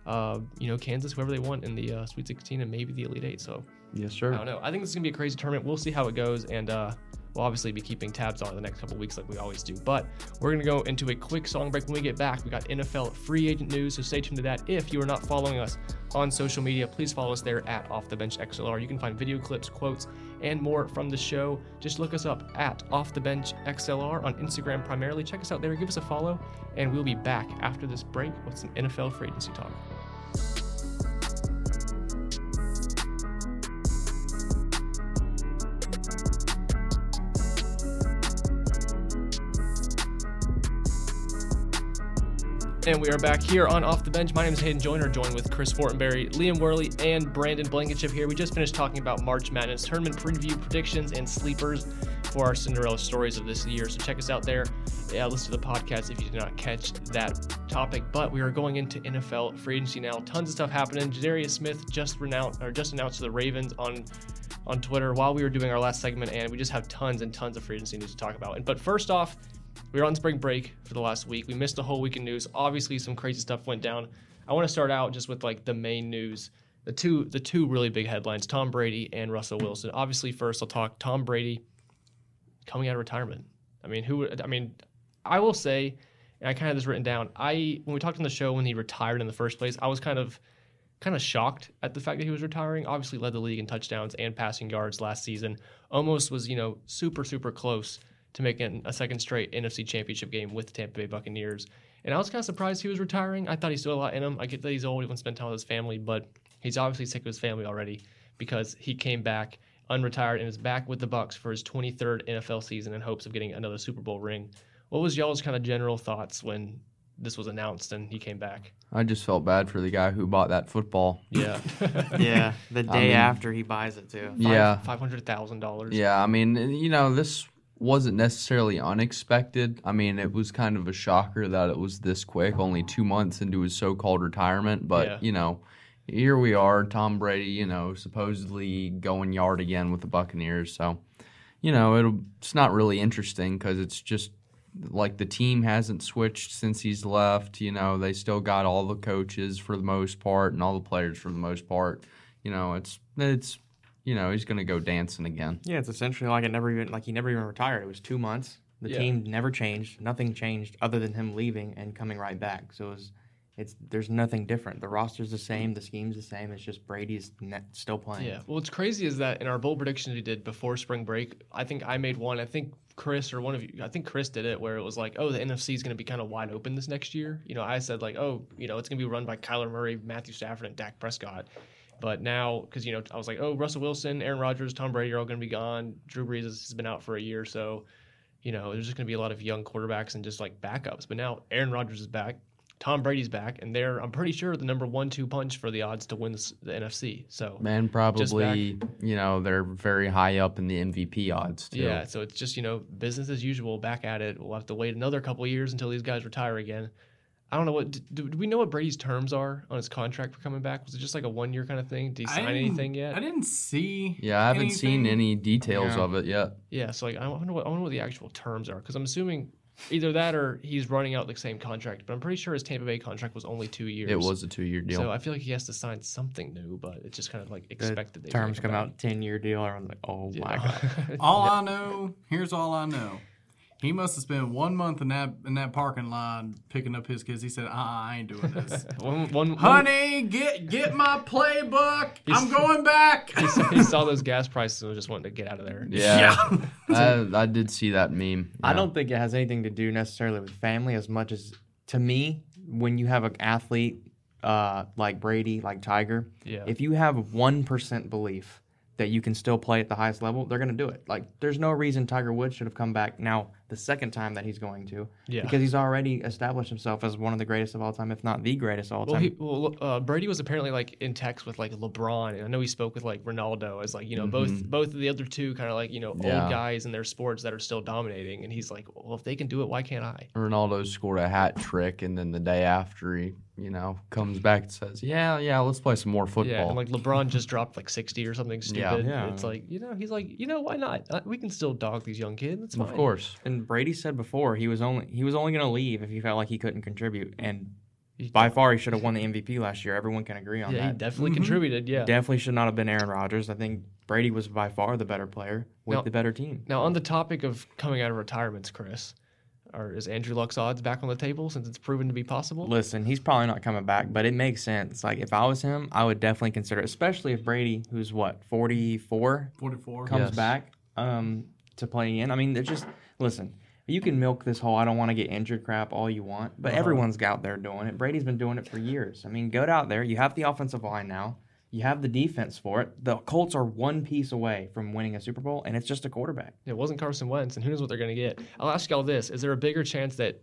uh, you know Kansas, whoever they want in the uh, Sweet 16 and maybe the Elite Eight. So Yes, sure. I don't know. I think this is gonna be a crazy tournament. We'll see how it goes, and uh, we'll obviously be keeping tabs on it the next couple weeks, like we always do. But we're gonna go into a quick song break. When we get back, we got NFL free agent news, so stay tuned to that. If you are not following us on social media, please follow us there at Off the Bench XLR. You can find video clips, quotes, and more from the show. Just look us up at Off the Bench XLR on Instagram primarily. Check us out there. Give us a follow, and we'll be back after this break with some NFL free agency talk. And we are back here on Off the Bench. My name is Hayden Joyner, joined with Chris Fortenberry, Liam Worley, and Brandon Blankenship here. We just finished talking about March Madness tournament preview predictions and sleepers for our Cinderella stories of this year. So check us out there. Yeah, listen to the podcast if you did not catch that topic. But we are going into NFL free agency now. Tons of stuff happening. Za'Darius Smith just renounced or just announced to the Ravens on on Twitter while we were doing our last segment, and we just have tons and tons of free agency news to talk about. And but first off, we were on spring break for the last week. We missed the whole week in news. Obviously, some crazy stuff went down. I want to start out just with like the main news. The two the two really big headlines, Tom Brady and Russell Wilson. Obviously, first I'll talk Tom Brady coming out of retirement. I mean, who I mean, I will say, and I kind of this written down. I when we talked on the show when he retired in the first place, I was kind of kind of shocked at the fact that he was retiring. Obviously led the league in touchdowns and passing yards last season. Almost was, you know, super super close to making a second straight NFC Championship game with the Tampa Bay Buccaneers. And I was kind of surprised he was retiring. I thought he still had a lot in him. I get that he's old, he wants to spend time with his family, but he's obviously sick of his family already because he came back unretired and is back with the Bucs for his 23rd NFL season in hopes of getting another Super Bowl ring. What was y'all's kind of general thoughts when this was announced and he came back? I just felt bad for the guy who bought that football. Yeah. yeah, the day mean- after he buys it too. Yeah. Five hundred thousand dollars. Yeah, I mean, you know, this wasn't necessarily unexpected. I mean, it was kind of a shocker that it was this quick, only two months into his so called retirement. But, Yeah. you know, here we are, Tom Brady, you know, supposedly going yard again with the Buccaneers. So, you know, it'll, it's not really interesting because it's just like the team hasn't switched since he's left. You know, they still got all the coaches for the most part and all the players for the most part. You know, it's, it's, you know, he's going to go dancing again. Yeah, it's essentially like it never even like he never even retired. It was two months. The Yeah. team never changed. Nothing changed other than him leaving and coming right back. So it was, it's there's nothing different. The roster's the same. The scheme's the same. It's just Brady's net, still playing. Yeah. Well, what's crazy is that in our bowl predictions we did before spring break, I think I made one. I think Chris or one of you, I think Chris did it, where it was like, oh, the NFC is going to be kind of wide open this next year. You know, I said like, oh, you know, it's going to be run by Kyler Murray, Matthew Stafford, and Dak Prescott. But now, because you know, I was like, oh, Russell Wilson, Aaron Rodgers, Tom Brady are all going to be gone. Drew Brees has been out for a year, so you know, there's just going to be a lot of young quarterbacks and just like backups. But now Aaron Rodgers is back. Tom Brady's back, and they're I'm pretty sure the number one two punch for the odds to win this, the NFC. So And probably, you know, they're very high up in the MVP odds too. Yeah, so it's just you know business as usual. Back at it. We'll have to wait another couple of years until these guys retire again. I don't know what. Do, do we know what Brady's terms are on his contract for coming back? Was it just like a one year kind of thing? Did he sign anything yet? I didn't see. Yeah, I haven't seen any details Yeah. of it yet. Yeah, so like I wonder what I wonder what the actual terms are because I'm assuming either that or he's running out the same contract. But I'm pretty sure his Tampa Bay contract was only two years. It was a two-year deal. So I feel like he has to sign something new, but it's just kind of like expected. that he's terms gonna come out ten year deal. I'm like, oh my god. back. All I know, here's all I know. He must have spent one month in that in that parking lot picking up his kids. He said, uh, "I ain't doing this." one, one, one- Honey, get get my playbook. I'm going back. he, saw, he saw those gas prices and was just wanting to get out of there. yeah, I, I did see that meme. I don't think it has anything to do necessarily with family as much as to me when you have an athlete uh, like Brady, like Tiger, Yeah. if you have one percent belief that you can still play at the highest level, they're going to do it. Like there's no reason Tiger Woods should have come back now the second time that he's going to, Yeah. because he's already established himself as one of the greatest of all time, if not the greatest of all Well, time. he, well, uh, Brady was apparently like in text with like LeBron, and I know he spoke with like Ronaldo as like you know both both of the other two kind of like you know Yeah. old guys in their sports that are still dominating, and he's like, well, if they can do it, why can't I? Ronaldo scored a hat trick, and then the day after he, you know, comes back and says, "Yeah, yeah, let's play some more football." Yeah, and like LeBron just dropped like sixty or something stupid. Yeah. yeah. It's like you know he's like you know why not? Uh, we can still dog these young kids. It's fine. of course. and Brady said before he was only he was only going to leave if he felt like he couldn't contribute, and He- by far he should have won the MVP last year. Everyone can agree on Yeah, he that. definitely Mhm. contributed. Yeah. Definitely should not have been Aaron Rodgers. I think Brady was by far the better player with Now- the better team. Now, on the topic of coming out of retirements, Chris, or is Andrew Luck's odds back on the table since it's proven to be possible? Listen, he's probably not coming back, but it makes sense. Like if I was him, I would definitely consider, it, especially if Brady, who's what forty four, Forty-four. comes Yes. back um, to play in. I mean, they're just listen. You can milk this whole "I don't want to get injured" crap all you want, but Uh-huh. everyone's out there doing it. Brady's been doing it for years. I mean, go out there. You have the offensive line now. You have the defense for it. The Colts are one piece away from winning a Super Bowl, and it's just a quarterback. It wasn't Carson Wentz, and who knows what they're going to get. I'll ask y'all this: Is there a bigger chance that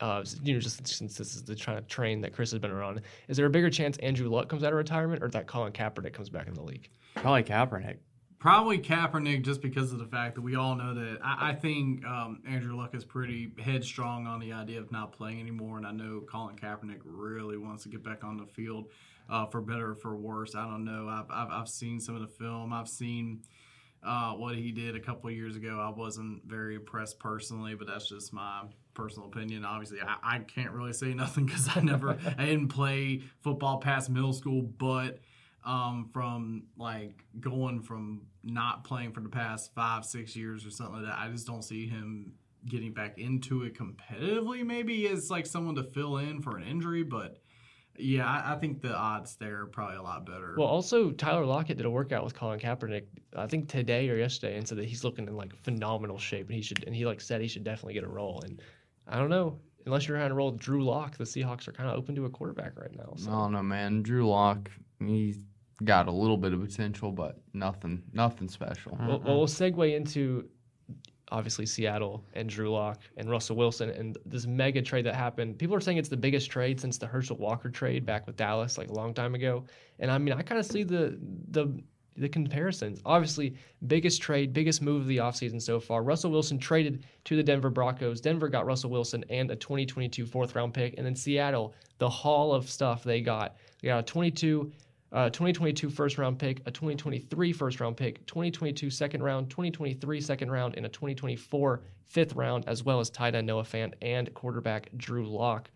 uh, you know, just since this is the kind of train that Chris has been around, is there a bigger chance Andrew Luck comes out of retirement or that Colin Kaepernick comes back in the league? Probably Kaepernick. Probably Kaepernick, just because of the fact that we all know that I, I think um, Andrew Luck is pretty headstrong on the idea of not playing anymore, and I know Colin Kaepernick really wants to get back on the field, uh, for better or for worse. I don't know. I've, I've, I've seen some of the film. I've seen uh, what he did a couple years ago. I wasn't very impressed personally, but that's just my personal opinion. Obviously, I, I can't really say nothing because I never I didn't play football past middle school, but um, from like going from not playing for the past five, six years or something like that. I just don't see him getting back into it competitively. Maybe as like someone to fill in for an injury, but yeah, I, I think the odds there are probably a lot better. Well, also Tyler Lockett did a workout with Colin Kaepernick, I think today or yesterday, and said that he's looking in like phenomenal shape, and he should, and he like said he should definitely get a role. And I don't know, unless you're trying to roll with Drew Lock, the Seahawks are kind of open to a quarterback right now. So. I don't man. Drew Lock, he's got a little bit of potential, but nothing, nothing special. Well, well, we'll segue into obviously Seattle and Drew Lock and Russell Wilson and this mega trade that happened. People are saying it's the biggest trade since the Herschel Walker trade back with Dallas like a long time ago. And I mean, I kind of see the the the comparisons. Obviously, biggest trade, biggest move of the offseason so far. Russell Wilson traded to the Denver Broncos. Denver got Russell Wilson and a 2022 fourth round pick. And then Seattle, the haul of stuff they got. They got a 22 uh, 2022 first round pick, a 2023 first round pick, 2022 second round, 2023 second round, and a 2024 fifth round, as well as tight end Noah Fant and quarterback Drew Lock.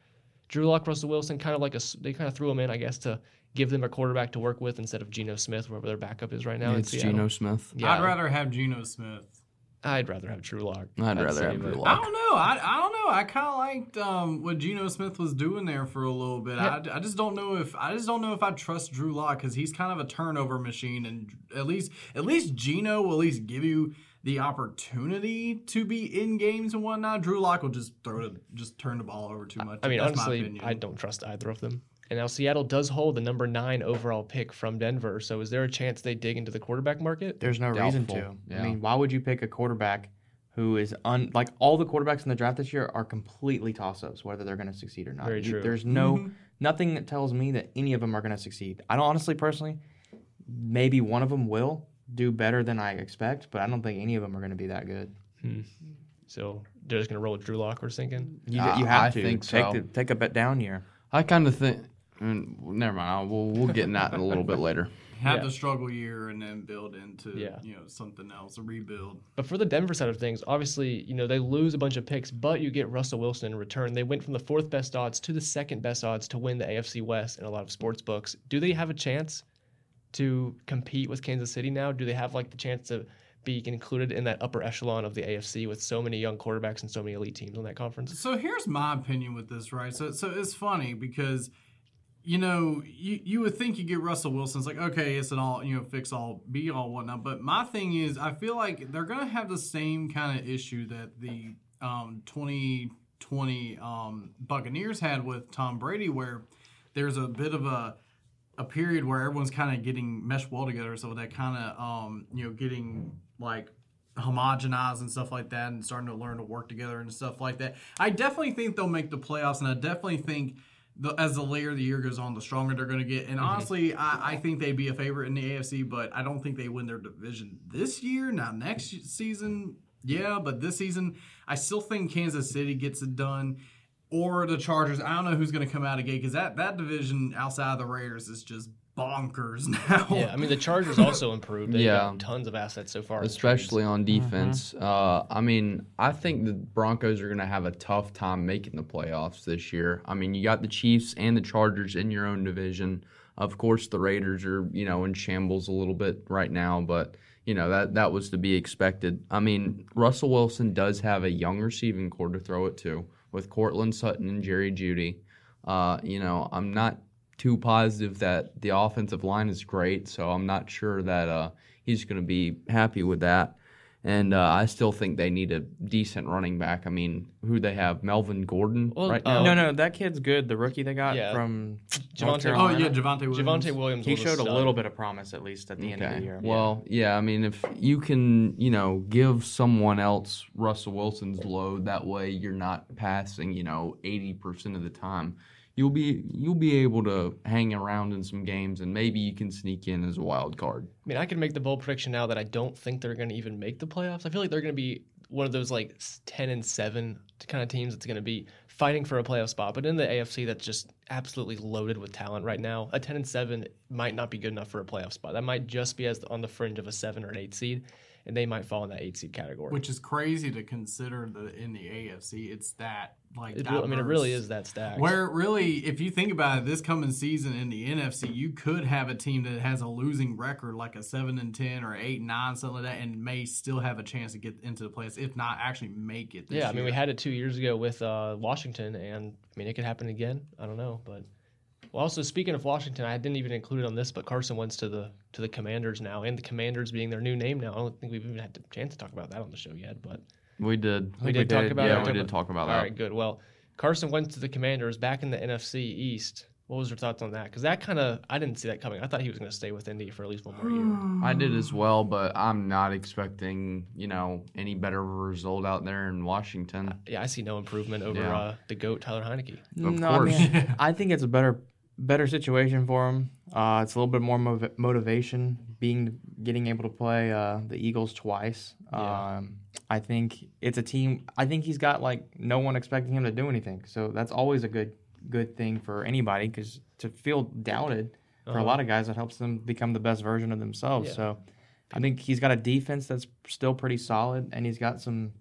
Drew Lock, Russell Wilson, kind of like a they kind of threw him in, I guess, to give them a quarterback to work with instead of Geno Smith, wherever their backup is right now. in it's Seattle. Geno Smith. Yeah, I'd rather have Geno Smith. I'd rather have Drew Lock. I'd rather have Drew Lock. I don't know. I, I don't know. I kind of liked um, what Geno Smith was doing there for a little bit. I, I just don't know if I just don't know if I trust Drew Lock because he's kind of a turnover machine, and at least at least Geno will at least give you the opportunity to be in games and whatnot. Drew Lock will just throw it, just turn the ball over too much. I mean, That's honestly, opinion. I don't trust either of them. And now Seattle does hold the number nine overall pick from Denver. So is there a chance they dig into the quarterback market? There's no reason to. Yeah. I mean, why would you pick a quarterback who is un like all the quarterbacks in the draft this year are completely toss ups whether they're going to succeed or not. Very You- true. There's no nothing that tells me that any of them are going to succeed. I don't honestly personally maybe one of them will do better than I expect, but I don't think any of them are going to be that good. So they're just going to roll with Drew Lock, we're thinking. You, Uh, you have I to think take so. the, take a bet down year. I kind of think. Mm, Never mind. I'll, we'll we'll get in that in a little bit later. have yeah. the struggle year and then build into Yeah. you know something else, a rebuild. But for the Denver side of things, obviously, you know, they lose a bunch of picks, but you get Russell Wilson in return. They went from the fourth best odds to the second best odds to win the AFC West in a lot of sports books. Do they have a chance to compete with Kansas City now? Do they have like the chance to be included in that upper echelon of the AFC with so many young quarterbacks and so many elite teams on that conference? So here's my opinion with this, right? So so it's funny because you know you you would think you get Russell Wilson. It's like okay, it's an all you know fix all be all whatnot. But my thing is, I feel like they're gonna have the same kind of issue that the um 2020 um Buccaneers had with Tom Brady, where there's a bit of a a period where everyone's kind of getting meshed well together, so that kind of um, you know getting like homogenized and stuff like that, and starting to learn to work together and stuff like that. I definitely think they'll make the playoffs, and I definitely think. The, as the later the year goes on, the stronger they're going to get. And mm-hmm. honestly, I, I think they'd be a favorite in the AFC, but I don't think they win their division this year. Now, next season, yeah, but this season, I still think Kansas City gets it done or the Chargers. I don't know who's going to come out of gate because that, that division outside of the Raiders is just bonkers now. Yeah, I mean the Chargers also improved. They Yeah. got tons of assets so far, especially on Mm-hmm. defense. Uh, I mean, I think the Broncos are going to have a tough time making the playoffs this year. I mean, you got the Chiefs and the Chargers in your own division. Of course, the Raiders are you know in shambles a little bit right now, but you know that that was to be expected. I mean, Russell Wilson does have a young receiving core to throw it to with Courtland Sutton and Jerry Jeudy. Uh, you know, I'm not too positive that the offensive line is great, so I'm not sure that uh, he's going to be happy with that. And uh, I still think they need a decent running back. I mean, who they have? Melvin Gordon Well, right uh, now. no, no, that kid's good. The rookie they got Yeah. from Javonte- North Oh yeah, Javonte Williams. Javonte Williams. He was showed a stud. little bit of promise at least at the end of the year. Well, yeah, I mean, if you can, you know, give someone else Russell Wilson's load, that way you're not passing, you know, eighty percent of the time. You'll be you'll be able to hang around in some games, and maybe you can sneak in as a wild card. I mean, I can make the bold prediction now that I don't think they're going to even make the playoffs. I feel like they're going to be one of those like ten and seven kind of teams that's going to be fighting for a playoff spot. But in the AFC, that's just absolutely loaded with talent right now. A ten and seven might not be good enough for a playoff spot. That might just be as on the fringe of a seven or an eight seed, and they might fall in that eight seed category. which is crazy to consider the in the AFC. It's that like It I mean, it really is that stacked. Where really, if you think about it, this coming season in the NFC, you could have a team that has a losing record, like a seven and ten or eight and nine, something like that, and may still have a chance to get into the playoffs, if not actually make it. This yeah, I mean, we had it two years ago with uh, Washington, and I mean, it could happen again. I don't know, but well, also speaking of Washington, I didn't even include it on this, but Carson Wentz to the to the Commanders now, and the Commanders being their new name now. I don't think we've even had a chance to talk about that on the show yet, but We did. we did talk about yeah, it. we did talk about All that. right, good. Well, Carson Wentz to the Commanders back in the NFC East. What was your thoughts on that? Because that kind of I didn't see that coming. I thought he was going to stay with Indy for at least one more year. I did as well, but I'm not expecting, you know, any better result out there in Washington. Yeah, I see no improvement over Yeah. uh, the goat Tyler Heinicke. Of no, I, mean, I think it's a better better situation for him. Uh, it's a little bit more mov- motivation being getting able to play uh, the Eagles twice. Yeah. Um, I think it's a team. I think he's got like no one expecting him to do anything. So that's always a good good thing for anybody because to feel doubted for a Uh-huh. lot of guys that helps them become the best version of themselves. Yeah. So I think he's got a defense that's still pretty solid, and he's got some.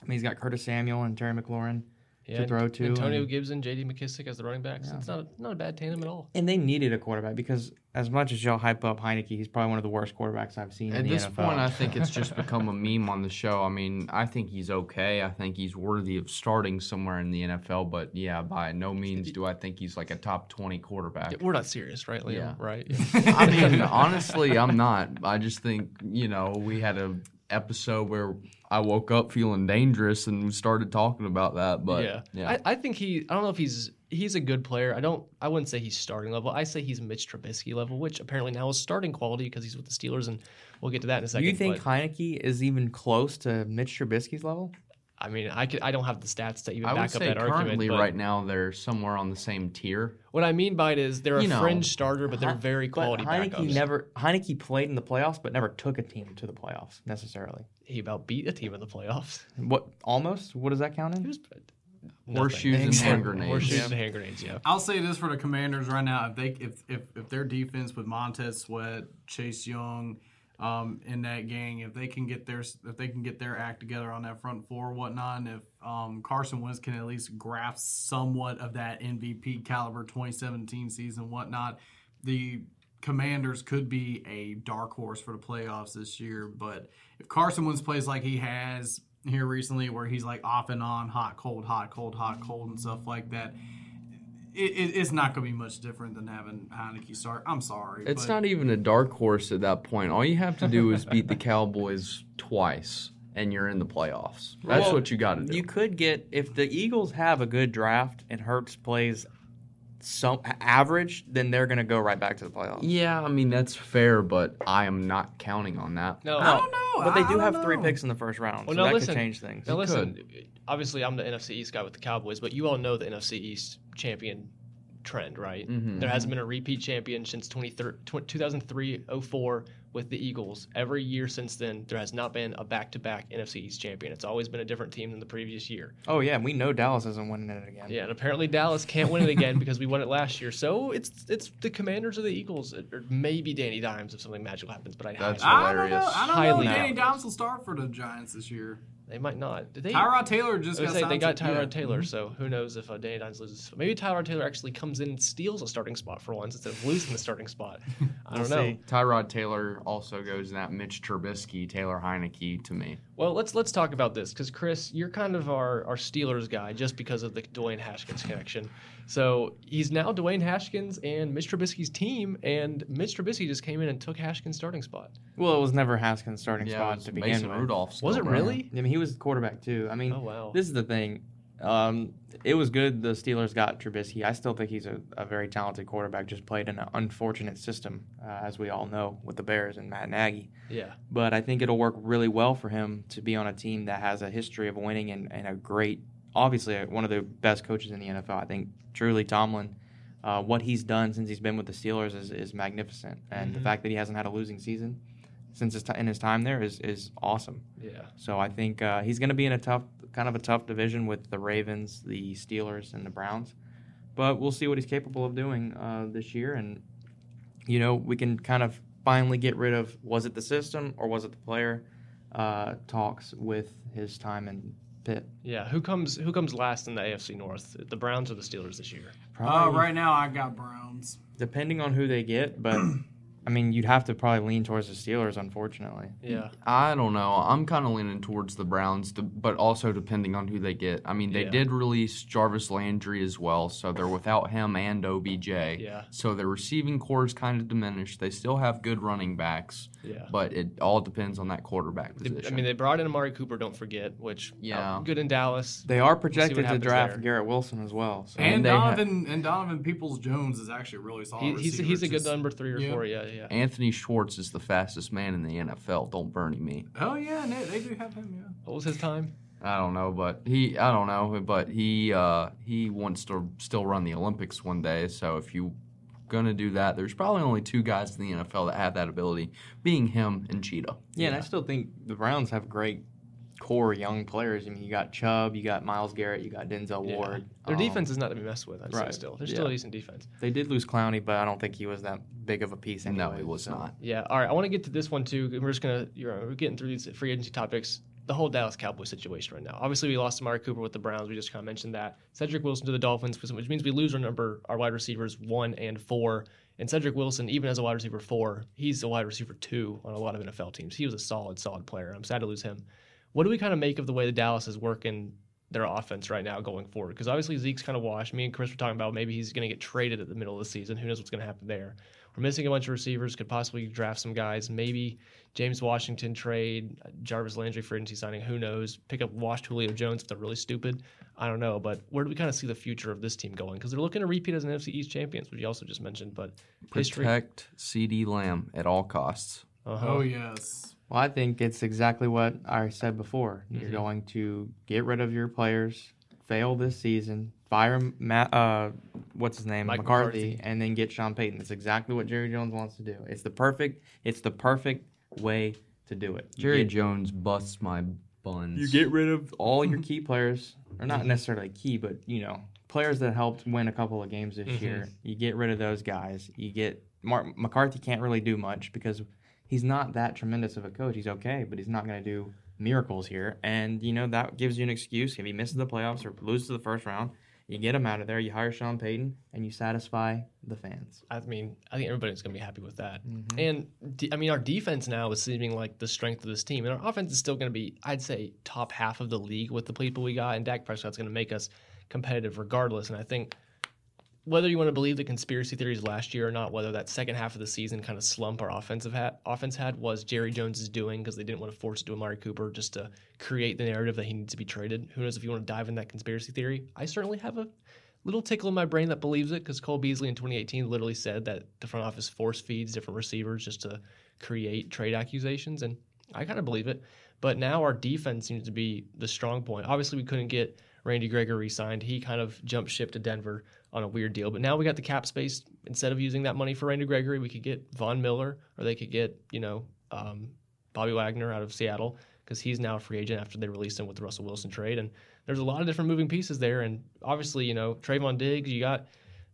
I mean, he's got Curtis Samuel and Terry McLaurin. Yeah, throw to, Antonio and- Gibson, J.D. McKissic as the running backs. Yeah. It's not a, not a bad tandem at all. And they needed a quarterback because as much as y'all hype up Heinicke, he's probably one of the worst quarterbacks I've seen At in the this NFL. point, I think it's just become a meme on the show. I mean, I think he's okay. I think he's worthy of starting somewhere in the NFL, but yeah, by no means do I think he's like a top 20 quarterback. We're not serious, right, Liam? Yeah. Right? I mean, honestly, I'm not. I just think, you know, we had a episode where I woke up feeling dangerous and we started talking about that, but yeah. yeah. I, I think he. I don't know if he's he's a good player. I don't. I wouldn't say he's starting level. I say he's Mitch Trubisky level, which apparently now is starting quality because he's with the Steelers, and we'll get to that in a second. Do you think but, Heinicke is even close to Mitch Trubisky's level? I mean, I could. I don't have the stats to even I would back up say that argument. currently, right now, they're somewhere on the same tier. What I mean by it is they're a know, fringe starter, but they're Hi- very quality but Heinicke backups. never Heinicke played in the playoffs, but never took a team to the playoffs necessarily. he about beat a team in the playoffs. What almost? What does that count in? was uh, Horseshoes and nothing. hand grenades. Horseshoes and hand grenades. Yeah. I'll say this for the Commanders right now: if they if if, if their defense with Montez Sweat, Chase Young, um, in that gang, if they can get their if they can get their act together on that front four, whatnot, and if um, Carson Wentz can at least grasp somewhat of that MVP caliber 2017 season, whatnot, the Commanders could be a dark horse for the playoffs this year. But if Carson Wentz plays like he has here recently, where he's like off and on, hot, cold, hot, cold, hot, cold, and stuff like that, it, it, it's not going to be much different than having Heinicke start. I'm sorry. It's but not even a dark horse at that point. All you have to do is beat the Cowboys twice, and you're in the playoffs. That's Well, what you got to do. You could get if the Eagles have a good draft and Hurts plays some average, then they're going to go right back to the playoffs. yeah, I mean that's fair, but I am not counting on that. No, I don't know. But they do don't have three picks in the first round, Well, so now that listen. could change things. Now listen, obviously I'm the NFC East guy with the Cowboys, but you all know the NFC East champion trend, right? Mhm. There hasn't been a repeat champion since 2003-04 with the Eagles. Every year since then, there has not been a back-to-back NFC East champion. It's always been a different team than the previous year. Oh yeah, and we know Dallas isn't winning it again. Yeah, and apparently Dallas can't win it again because we won it last year. So it's it's the Commanders or the Eagles, or maybe Danny Dimes if something magical happens. But I That's highly, I don't know. I don't Highly know. Danny. Dimes will start for the Giants this year. They might not. Did they? Tyrod Taylor just got say, signed they got Tyrod yeah. Taylor, so who knows if uh, Danny Dimes loses? Maybe Tyrod Taylor actually comes in and steals a starting spot for once instead of losing the starting spot. I don't We'll know. see. Tyrod Taylor also goes in that Mitch Trubisky, Taylor Heinicke to me. Well, let's let's talk about this because Chris, you're kind of our, our Steelers guy just because of the Dwayne Haskins connection. So he's now Dwayne Haskins and Mitch Trubisky's team, and Mitch Trubisky just came in and took Haskins' starting spot. Well, it was never Haskins' starting Yeah, it spot was to begin Mason with. Rudolph. Was it still really? I mean, he was the quarterback too. I mean, Oh wow. this is the thing. Um, it was good the Steelers got Trubisky. I still think he's a, a very talented quarterback. Just played in an unfortunate system, uh, as we all know, with the Bears and Matt Nagy. yeah. But I think it'll work really well for him to be on a team that has a history of winning and, and a great, obviously uh, one of the best coaches in the NFL. I think truly Tomlin, uh, what he's done since he's been with the Steelers is, is magnificent, and the Mhm. fact that he hasn't had a losing season since his t- in his time there is is awesome. Yeah. So I think uh, he's going to be in a tough, kind of a tough division with the Ravens, the Steelers, and the Browns. But we'll see what he's capable of doing uh, this year, and you know we can kind of finally get rid of was it the system or was it the player uh, talks with his time in Pitt. Yeah. Who comes who comes last in the AFC North? The Browns or the Steelers this year? Uh, right now, I got Browns. depending on who they get, but I mean you'd have to probably lean towards the Steelers, unfortunately. Yeah. I don't know. I'm kind of leaning towards the Browns, but also depending on who they get. I mean, they Yeah. did release Jarvis Landry as well, so they're without him and OBJ. Yeah. So their receiving core is kind of diminished. They still have good running backs, Yeah. but it all depends on that quarterback position. I mean, they brought in Amari Cooper. Don't forget, which Yeah. uh, good in Dallas. They are what projected to draft there. Garrett Wilson as well. So. And they ha- Donovan and Donovan Peoples Jones is actually a really solid. He, he's receiver. he's a good Just- number three or yeah. four. Yeah. Yeah. Anthony Schwartz is the fastest man in the NFL. Don't Bernie me. Oh yeah, and they, they do have him. Yeah. What was his time? I don't know, but he I don't know, but he uh, he wants to still run the Olympics one day. So if you're gonna do that, there's probably only two guys in the NFL that have that ability, being him and Cheetah. Yeah, and I still think the Browns have great core young players. I mean, you got Chubb, you got Myles Garrett, you got Denzel Yeah. Ward. Their Um, defense is not to be messed with. I'd say still. They're still a decent defense. They did lose Clowney, but I don't think he was that big of a piece. Anyway, no, he was so- not. Yeah. All right. I want to get to this one too. We're just gonna you're we're getting through these free agency topics. The whole Dallas Cowboys situation right now. Obviously, we lost Amari Cooper with the Browns. We just kind of mentioned that. Cedric Wilson to the Dolphins, which means we lose our number, our wide receivers one and four. And Cedric Wilson, even as a wide receiver four, he's a wide receiver two on a lot of NFL teams. He was a solid, solid player. I'm sad to lose him. What do we kind of make of the way the Dallas is working their offense right now going forward? Because obviously Zeke's kind of washed. Me and Chris were talking about maybe he's going to get traded at the middle of the season. Who knows what's going to happen there? We're missing a bunch of receivers. Could possibly draft some guys. Maybe James Washington trade, Jarvis Landry for agency signing. Who knows? Pick up Wash Julio Jones if they're really stupid. I don't know. But where do we kind of see the future of this team going? Because they're looking to repeat as an NFC East champions, which you also just mentioned. But history. Protect CeeDee Lamb at all costs. Uh-huh. Oh yes. Well, I think it's exactly what I said before. You're Mhm. going to get rid of your players, fail this season, fire Matt, uh, what's his name, Mike McCarthy, McCarthy. and then get Sean Payton. That's exactly what Jerry Jones wants to do. It's the perfect. It's the perfect way to do it. Jerry get- Jones busts my buns. you get rid of all your key players, or not necessarily key, but you know, players that helped win a couple of games this Mhm. year. You get rid of those guys. You get Mark McCarthy can't really do much because he's not that tremendous of a coach. He's okay, but he's not going to do miracles here. And you know that gives you an excuse if he misses the playoffs or loses the first round. You get him out of there. You hire Sean Payton, and you satisfy the fans. I mean, I think everybody's going to be happy with that. Mhm. And de- I mean, our defense now is seeming like the strength of this team, and our offense is still going to be, I'd say, top half of the league with the people we got. And Dak Prescott's going to make us competitive regardless. And I think whether you want to believe the conspiracy theories last year or not, whether that second half of the season kind of slump our offensive hat, offense had was Jerry Jones's doing because they didn't want to force it to Amari Cooper just to create the narrative that he needs to be traded. Who knows if you want to dive in that conspiracy theory? I certainly have a little tickle in my brain that believes it because Cole Beasley in 2018 literally said that the front office force feeds different receivers just to create trade accusations, and I kind of believe it. But now our defense seems to be the strong point. Obviously, we couldn't get Randy Gregory signed. He kind of jumped ship to Denver on a weird deal. But now we got the cap space. Instead of using that money for Randy Gregory, we could get Von Miller, or they could get you know um, Bobby Wagner out of Seattle because he's now a free agent after they released him with the Russell Wilson trade. And there's a lot of different moving pieces there. And obviously, you know, Trevon Diggs, you got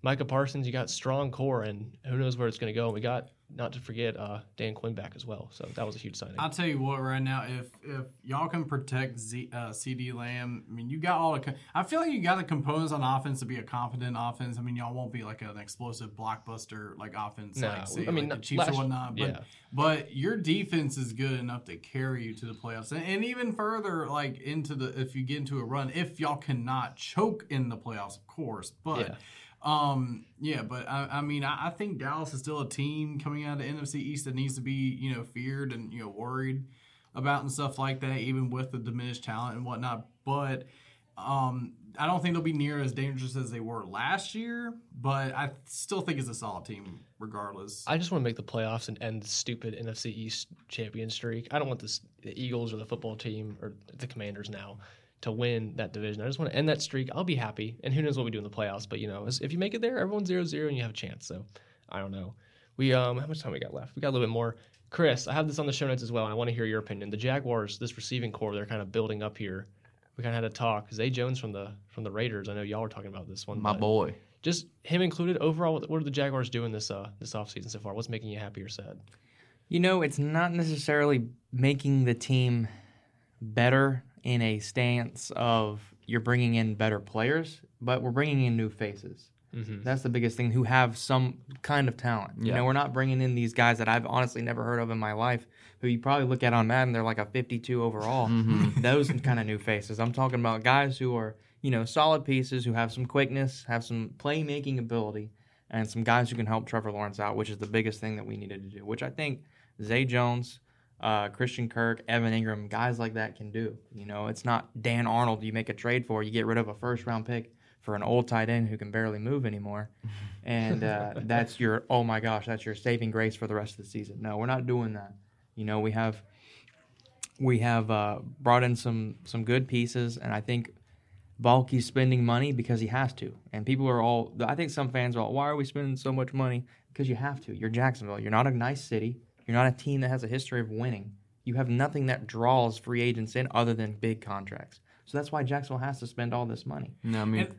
Micah Parsons, you got strong core, and who knows where it's going to go. And we got not to forget uh, Dan Quinn back as well. So that was a huge signing. I'll tell you what, right now, if if y'all can protect Z, uh, CeeDee Lamb, I mean, you got all the. I feel like you got the components on offense to be a confident offense. I mean, y'all won't be like an explosive blockbuster like offense, No, like say, I mean, like the Chiefs last- or whatnot. But yeah. but your defense is good enough to carry you to the playoffs, and, and even further, like into the if you get into a run, if y'all cannot choke in the playoffs, of course, but. Yeah. Um. Yeah, but I, I mean, I, I think Dallas is still a team coming out of the NFC East that needs to be, you know, feared and you know worried about and stuff like that, even with the diminished talent and whatnot. But um, I don't think they'll be near as dangerous as they were last year. But I still think it's a solid team, regardless. I just want to make the playoffs and end the stupid NFC East champion streak. I don't want this, the Eagles or the football team or the Commanders now to win that division. I just want to end that streak. I'll be happy. And who knows what we do in the playoffs. But, you know, if you make it there, everyone's 0 0 and you have a chance. So I don't know. We um How much time we got left? We got a little bit more. Chris, I have this on the show notes as well. And I want to hear your opinion. The Jaguars, this receiving core, they're kind of building up here. We kind of had a talk. Zay Jones from the from the Raiders. I know y'all were talking about this one. My boy. Just him included. Overall, what, what are the Jaguars doing this uh this offseason so far? What's making you happy or sad? You know, it's not necessarily making the team better in a stance of you're bringing in better players, but we're bringing in new faces. Mm-hmm. That's the biggest thing. Who have some kind of talent. You know, we're not bringing in these guys that I've honestly never heard of in my life. Who you probably look at on Madden, they're like a 52 overall. Those kind of new faces. I'm talking about guys who are you know solid pieces who have some quickness, have some playmaking ability, and some guys who can help Trevor Lawrence out, which is the biggest thing that we needed to do. Which I think Zay Jones. Uh, Christian Kirk, Evan Engram, guys like that can do. You know, it's not Dan Arnold you make a trade for. You get rid of a first round pick for an old tight end who can barely move anymore. And uh, that's your, oh my gosh, that's your saving grace for the rest of the season. No, we're not doing that. You know, we have we have uh, brought in some some good pieces, and I think Baalke's spending money because he has to. And people are all, I think some fans are all, why are we spending so much money? Because you have to. You're Jacksonville. You're not a nice city. You're not a team that has a history of winning. You have nothing that draws free agents in other than big contracts. So that's why Jacksonville has to spend all this money. No, I mean, And-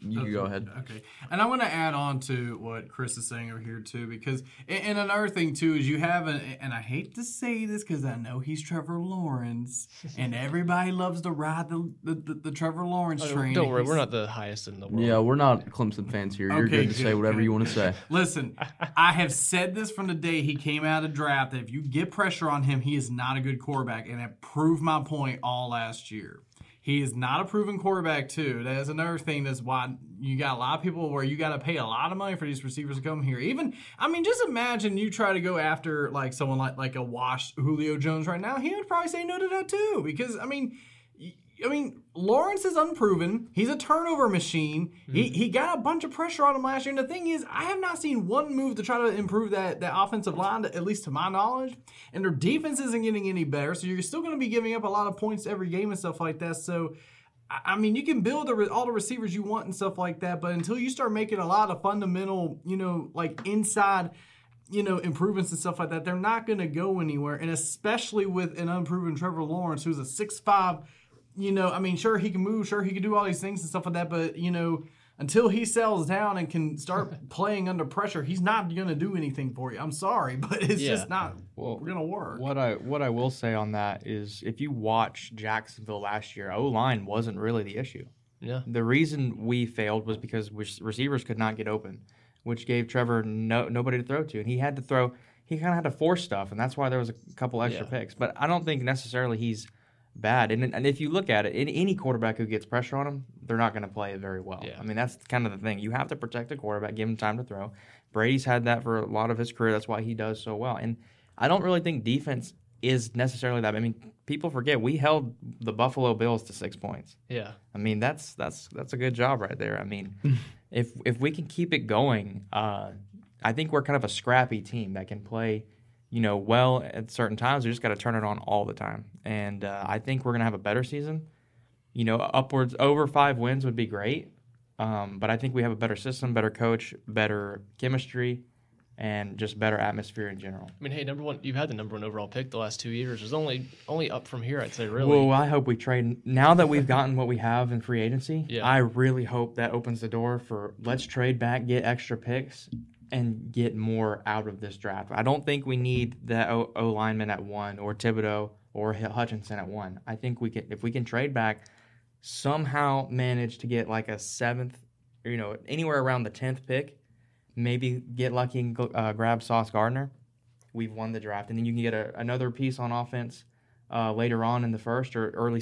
you can go ahead. Okay, and I want to add on to what Chris is saying over here too, because and and another thing too is you have an and I hate to say this because I know he's Trevor Lawrence, and everybody loves to ride the the, the, the Trevor Lawrence oh, train. Don't worry, we're not the highest in the world. Yeah, we're not Clemson fans here. You're Okay, good to say whatever good. you want to say. Listen, I have said this from the day he came out of the draft that if you get pressure on him, he is not a good quarterback, and I proved my point all last year. He is not a proven quarterback too. That is another thing. That's why you got a lot of people where you got to pay a lot of money for these receivers to come here. Even I mean, just imagine you try to go after like someone like like a washed Julio Jones right now. He would probably say no to that too because I mean. I mean, Lawrence is unproven. He's a turnover machine. He hmm. he got a bunch of pressure on him last year. And the thing is, I have not seen one move to try to improve that that offensive line, at least to my knowledge. And their defense isn't getting any better. So you're still going to be giving up a lot of points every game and stuff like that. So. I mean, you can build the, re- all the receivers you want and stuff like that, but until you start making a lot of fundamental, you know, like inside you know, improvements and stuff like that, they're not going to go anywhere. And especially with an unproven Trevor Lawrence, who's a six-five, you know, I mean, sure, he can move, sure, he can do all these things and stuff like that, but, you know, until he settles down and can start playing under pressure, he's not going to do anything for you. I'm sorry, but it's Yeah. just not Well, going to work. What I what I will say on that is, if you watch Jacksonville last year, O line wasn't really the issue. Yeah. The reason we failed was because receivers could not get open, which gave Trevor no nobody to throw to, and he had to throw. He kind of had to force stuff, and that's why there was a couple extra Yeah. picks. But I don't think necessarily he's bad. And, and if you look at it, any, any quarterback who gets pressure on them, they're not going to play it very well. Yeah. I mean, that's kind of the thing. You have to protect the quarterback, give him time to throw. Brady's had that for a lot of his career. That's why he does so well. And I don't really think defense is necessarily that. I mean, people forget we held the Buffalo Bills to six points. Yeah. I mean, that's that's that's a good job right there. I mean, if if we can keep it going, uh, I think we're kind of a scrappy team that can play, you know, well at certain times. We just got to turn it on all the time, and uh, I think we're gonna have a better season. You know, upwards over five wins would be great, um, but I think we have a better system, better coach, better chemistry, and just better atmosphere in general. I mean, hey, number one, you've had the number one overall pick the last two years. It's only only up from here, I'd say, really. Well, I hope we trade now that we've gotten what we have in free agency. Yeah. I really hope that opens the door for let's trade back, get extra picks, and get more out of this draft. I don't think we need the O, o lineman at one or Thibodeaux or Hutchinson at one. I think we can if we can trade back, somehow manage to get like a seventh, you know, anywhere around the tenth pick, maybe get lucky and uh, grab Sauce Gardner. We've won the draft, and then you can get a, another piece on offense uh, later on in the first or early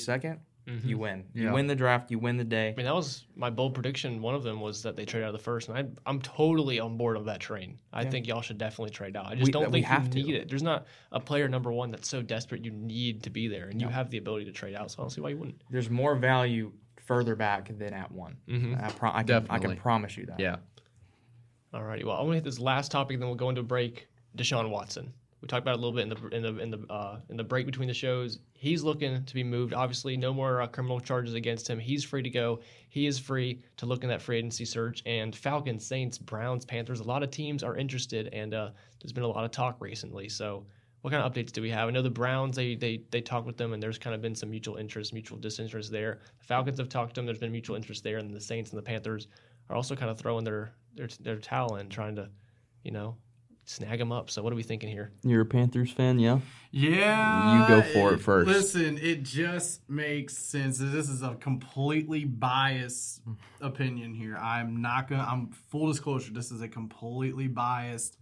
2nd You win. You win the draft. You win the day. I mean, that was my bold prediction. One of them was that they trade out of the first, and I, I'm totally on board of that train. I think y'all should definitely trade out. I just We- don't we think have you to. need it. There's not a player number one that's so desperate you need to be there, and you have the ability to trade out. So I don't see why you wouldn't. There's more value further back than at one. Mhm. I, pro- I, can, I can promise you that. Yeah. All righty. well, I want to hit this last topic, and then we'll go into a break. Deshaun Watson. We talked about it a little bit in the in the in the uh, in the break between the shows. He's looking to be moved. Obviously, no more uh, criminal charges against him. He's free to go. He is free to look in that free agency search. And Falcons, Saints, Browns, Panthers. A lot of teams are interested, and uh, there's been a lot of talk recently. So, what kind of updates do we have? I know the Browns they they they talked with them, and there's kind of been some mutual interest, mutual disinterest there. The Falcons have talked to them. There's been mutual interest there, and the Saints and the Panthers are also kind of throwing their their their towel in, trying to, you know, snag them up. So what are we thinking here? You're a Panthers fan, yeah? Yeah. You go for it first. Listen, it just makes sense. This is a completely biased opinion here. I'm not gonna I'm full disclosure, this is a completely biased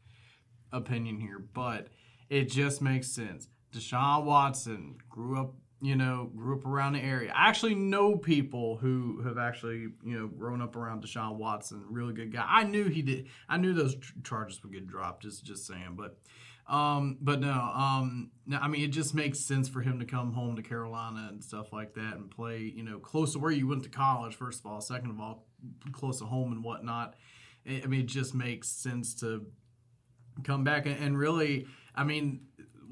opinion here, but it just makes sense. Deshaun Watson grew up, you know, grew up around the area. I actually know people who have actually, you know, grown up around Deshaun Watson. Really good guy. I knew he did. I knew those charges would get dropped. Just, just saying. But, um, but no, um, no. I mean, it just makes sense for him to come home to Carolina and stuff like that and play, you know, close to where you went to college. First of all, second of all, close to home and whatnot. I mean, it just makes sense to come back and really, I mean,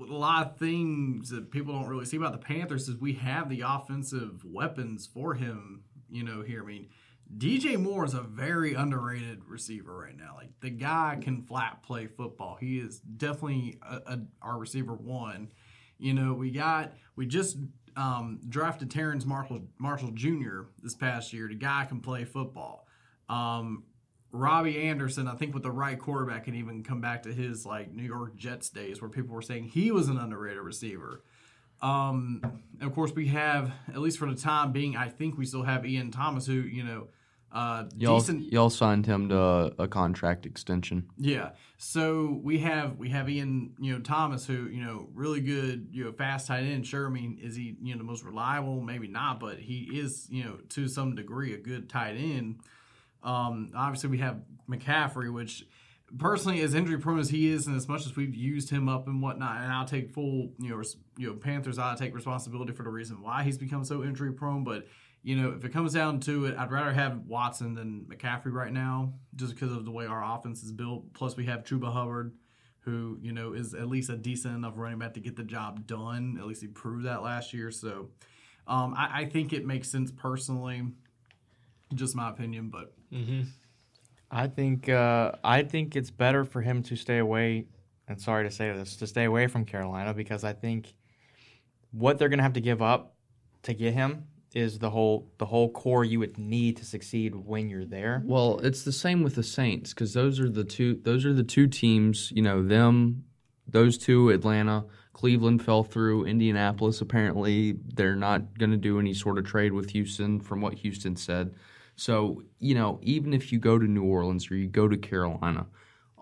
a lot of things that people don't really see about the Panthers is we have the offensive weapons for him. You know, here. I mean, DJ Moore is a very underrated receiver right now. Like the guy can flat play football. He is definitely a, a, our receiver one. You know, we got we just um, drafted Terrace Marshall Marshall Jr. this past year. The guy can play football. Um, Robbie Anderson, I think with the right quarterback, can even come back to his like New York Jets days where people were saying he was an underrated receiver. Um, of course, we have at least for the time being, I think we still have Ian Thomas, who you know, uh, Y'all, decent. y'all signed him to a, a contract extension. Yeah. So we have we have Ian, you know, Thomas, who you know, really good, you know, fast tight end. Sure, I mean, is he you know the most reliable? Maybe not, but he is you know to some degree a good tight end. Um, obviously, we have McCaffrey, which personally, as injury prone as he is, and as much as we've used him up and whatnot, and I'll take full, you know, you know, Panthers, I'll take responsibility for the reason why he's become so injury prone. But you know, if it comes down to it, I'd rather have Watson than McCaffrey right now, just because of the way our offense is built. Plus, we have Chuba Hubbard, who you know is at least a decent enough running back to get the job done. At least he proved that last year. So, um, I, I think it makes sense personally. Just my opinion, but I think uh, I think it's better for him to stay away. And sorry to say this, to stay away from Carolina because I think what they're going to have to give up to get him is the whole the whole core you would need to succeed when you're there. Well, it's the same with the Saints because those are the two. Those are the two teams. You know them. Those two, Atlanta, Cleveland fell through. Indianapolis apparently they're not going to do any sort of trade with Houston, from what Houston said. So you know, even if you go to New Orleans or you go to Carolina,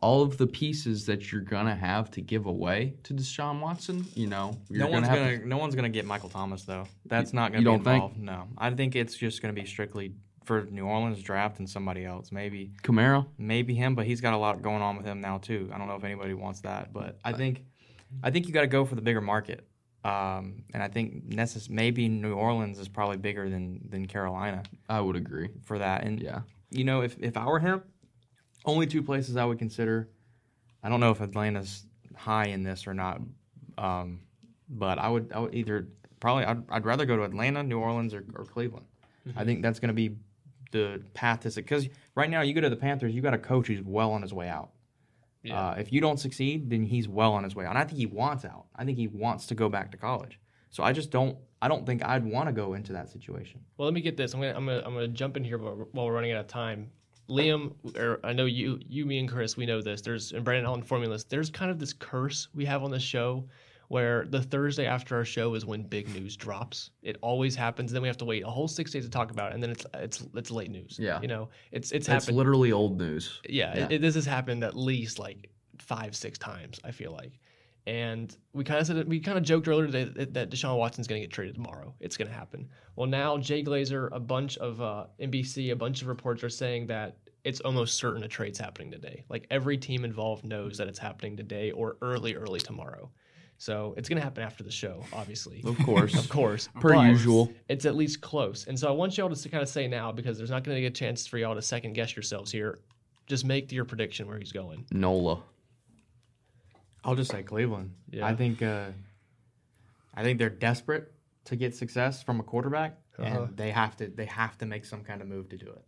all of the pieces that you're gonna have to give away to Deshaun Watson, you know, you're No one's have gonna to- no one's gonna get Michael Thomas though. That's not gonna you be don't think? involved. No, I think it's just gonna be strictly for New Orleans draft and somebody else. Maybe Kamara. maybe him, but he's got a lot going on with him now too. I don't know if anybody wants that, but I think I think you got to go for the bigger market. Um, and I think necess- maybe New Orleans is probably bigger than than Carolina I would agree. for that. And Yeah. you know, if if I were him, only two places I would consider. I don't know if Atlanta's high in this or not, um, but I would I would either probably I'd, I'd rather go to Atlanta, New Orleans, or, or Cleveland. I think that's going to be the path to because right now you go to the Panthers, you got a coach who's well on his way out. Yeah. Uh, if you don't succeed, then he's well on his way out. And I think he wants out. I think he wants to go back to college. So I just don't. I don't think I'd want to go into that situation. Well, let me get this. I'm gonna I'm gonna I'm gonna jump in here while we're running out of time. Liam, or I know you, you, me, and Chris, we know this. There's and Brandon on formulas. There's kind of this curse we have on the show where the Thursday after our show is when big news drops. It always happens. Then we have to wait a whole six days to talk about it, and then it's it's it's late news. Yeah. you know, it's it's happened. It's literally old news. yeah, Yeah. It, it- this has happened at least like five, six times. I feel like, and we kind of said we kind of joked earlier today that, that Deshaun Watson's going to get traded tomorrow. It's going to happen. Well, now Jay Glazer, a bunch of uh, NBC, a bunch of reports are saying that it's almost certain a trade's happening today. Like every team involved knows that it's happening today or early, early tomorrow. So it's going to happen after the show, obviously. Of course. Of course. Per usual. It's at least close. And so I want y'all to kind of say now, because there's not going to get a chance for y'all to second guess yourselves here. Just make your prediction where he's going. Nola. I'll just say Cleveland. Yeah. I think uh, I think they're desperate to get success from a quarterback, Uh-huh. and they have to they have to make some kind of move to do it.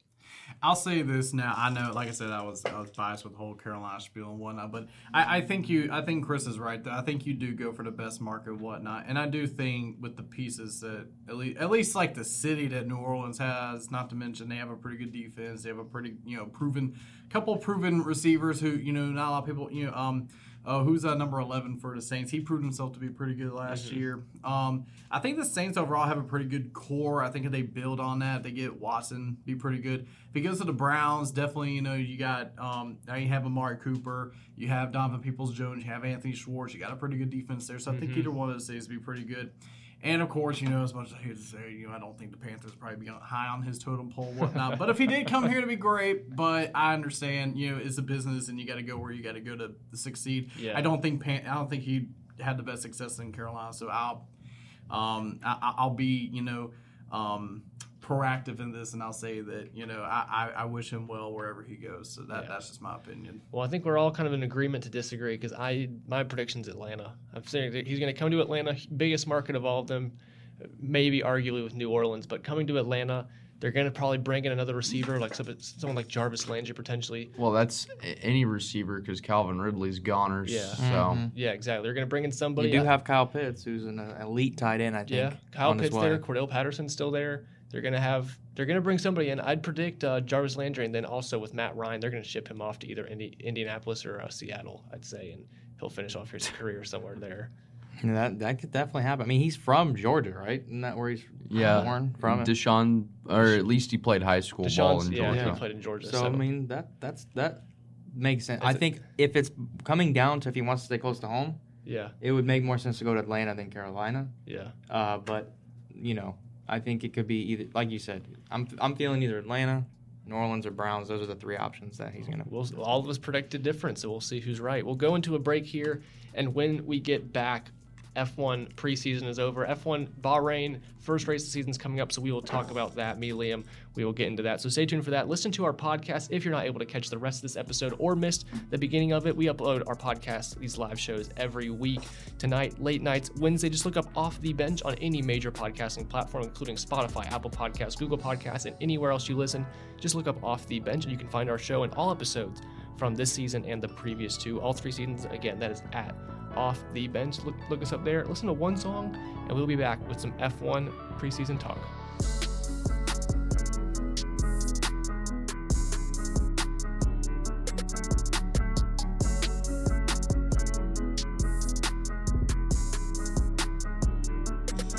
I'll say this now. I know, like I said, I was I was biased with the whole Carolina spiel and whatnot, but I, I think you, I think Chris is right. I think you do go for the best market whatnot, and I do think with the pieces that at least, at least like the city that New Orleans has, not to mention they have a pretty good defense. They have a pretty, you know, proven couple proven receivers who, you know, not a lot of people, you know, um. Uh, who's uh, number 11 for the Saints? He proved himself to be pretty good last year. Um, I think the Saints overall have a pretty good core. I think if they build on that, they get Watson, be pretty good. If he goes to the Browns, definitely, you know, you got, um, now you have Amari Cooper, you have Donovan Peoples Jones, you have Anthony Schwartz, you got a pretty good defense there. So I think either one of those days would be pretty good. And of course, you know, as much as I hate to say, you know, I don't think the Panthers probably be high on his totem pole, whatnot. but if he did come here to be great, but I understand, you know, it's a business and you got to go where you got to go to, to succeed. Yeah. I don't think Pan- I don't think he had the best success in Carolina, so I'll um, I, I'll be you know um, proactive in this, and I'll say that you know I, I, I wish him well wherever he goes. So that Yeah. that's just my opinion. Well, I think we're all kind of in agreement to disagree because I my prediction's Atlanta. I'm saying that he's going to come to Atlanta, biggest market of all of them, maybe arguably with New Orleans, but coming to Atlanta, they're going to probably bring in another receiver like someone like Jarvis Landry potentially. Well, that's any receiver because Calvin Ridley's goners. Yeah. So mm-hmm. Yeah, exactly. They're going to bring in somebody. you do I- have Kyle Pitts, who's an elite tight end. I think. Yeah, Kyle on his Pitts way. there, Cordarrelle Patterson's still there. They're gonna have they're gonna bring somebody in. I'd predict uh, Jarvis Landry, and then also with Matt Ryan, they're gonna ship him off to either Indi- Indianapolis or uh, Seattle. I'd say, and he'll finish off his career somewhere there. Yeah, that that could definitely happen. I mean, he's from Georgia, right? Isn't that where he's yeah, born from? Deshaun, or at least he played high school ball Deshaun's in yeah, Georgia. he played in Georgia. so, So, I mean, that that's that makes sense. I It's a- think if it's coming down to if he wants to stay close to home, yeah, it would make more sense to go to Atlanta than Carolina. yeah, Uh, but you know, I think it could be either, like you said, I'm I'm feeling either Atlanta, New Orleans, or Browns. Those are the three options that he's gonna. we'll all of us predicted different, so we'll see who's right. We'll go into a break here, and when we get back. F1 preseason is over. F1 Bahrain first race of the season's coming up, so we will talk about that. Me, Liam, we will get into that. So stay tuned for that. Listen to our podcast if you're not able to catch the rest of this episode or missed the beginning of it. We upload our podcast, these live shows every week. Tonight, late nights, Wednesday. Just look up Off the Bench on any major podcasting platform, including Spotify, Apple Podcasts, Google Podcasts, and anywhere else you listen. Just look up Off the Bench, and you can find our show and all episodes from this season and the previous two. All three seasons, again, that is at off the bench. Look, look us up there. Listen to one song, and we'll be back with some F1 preseason talk.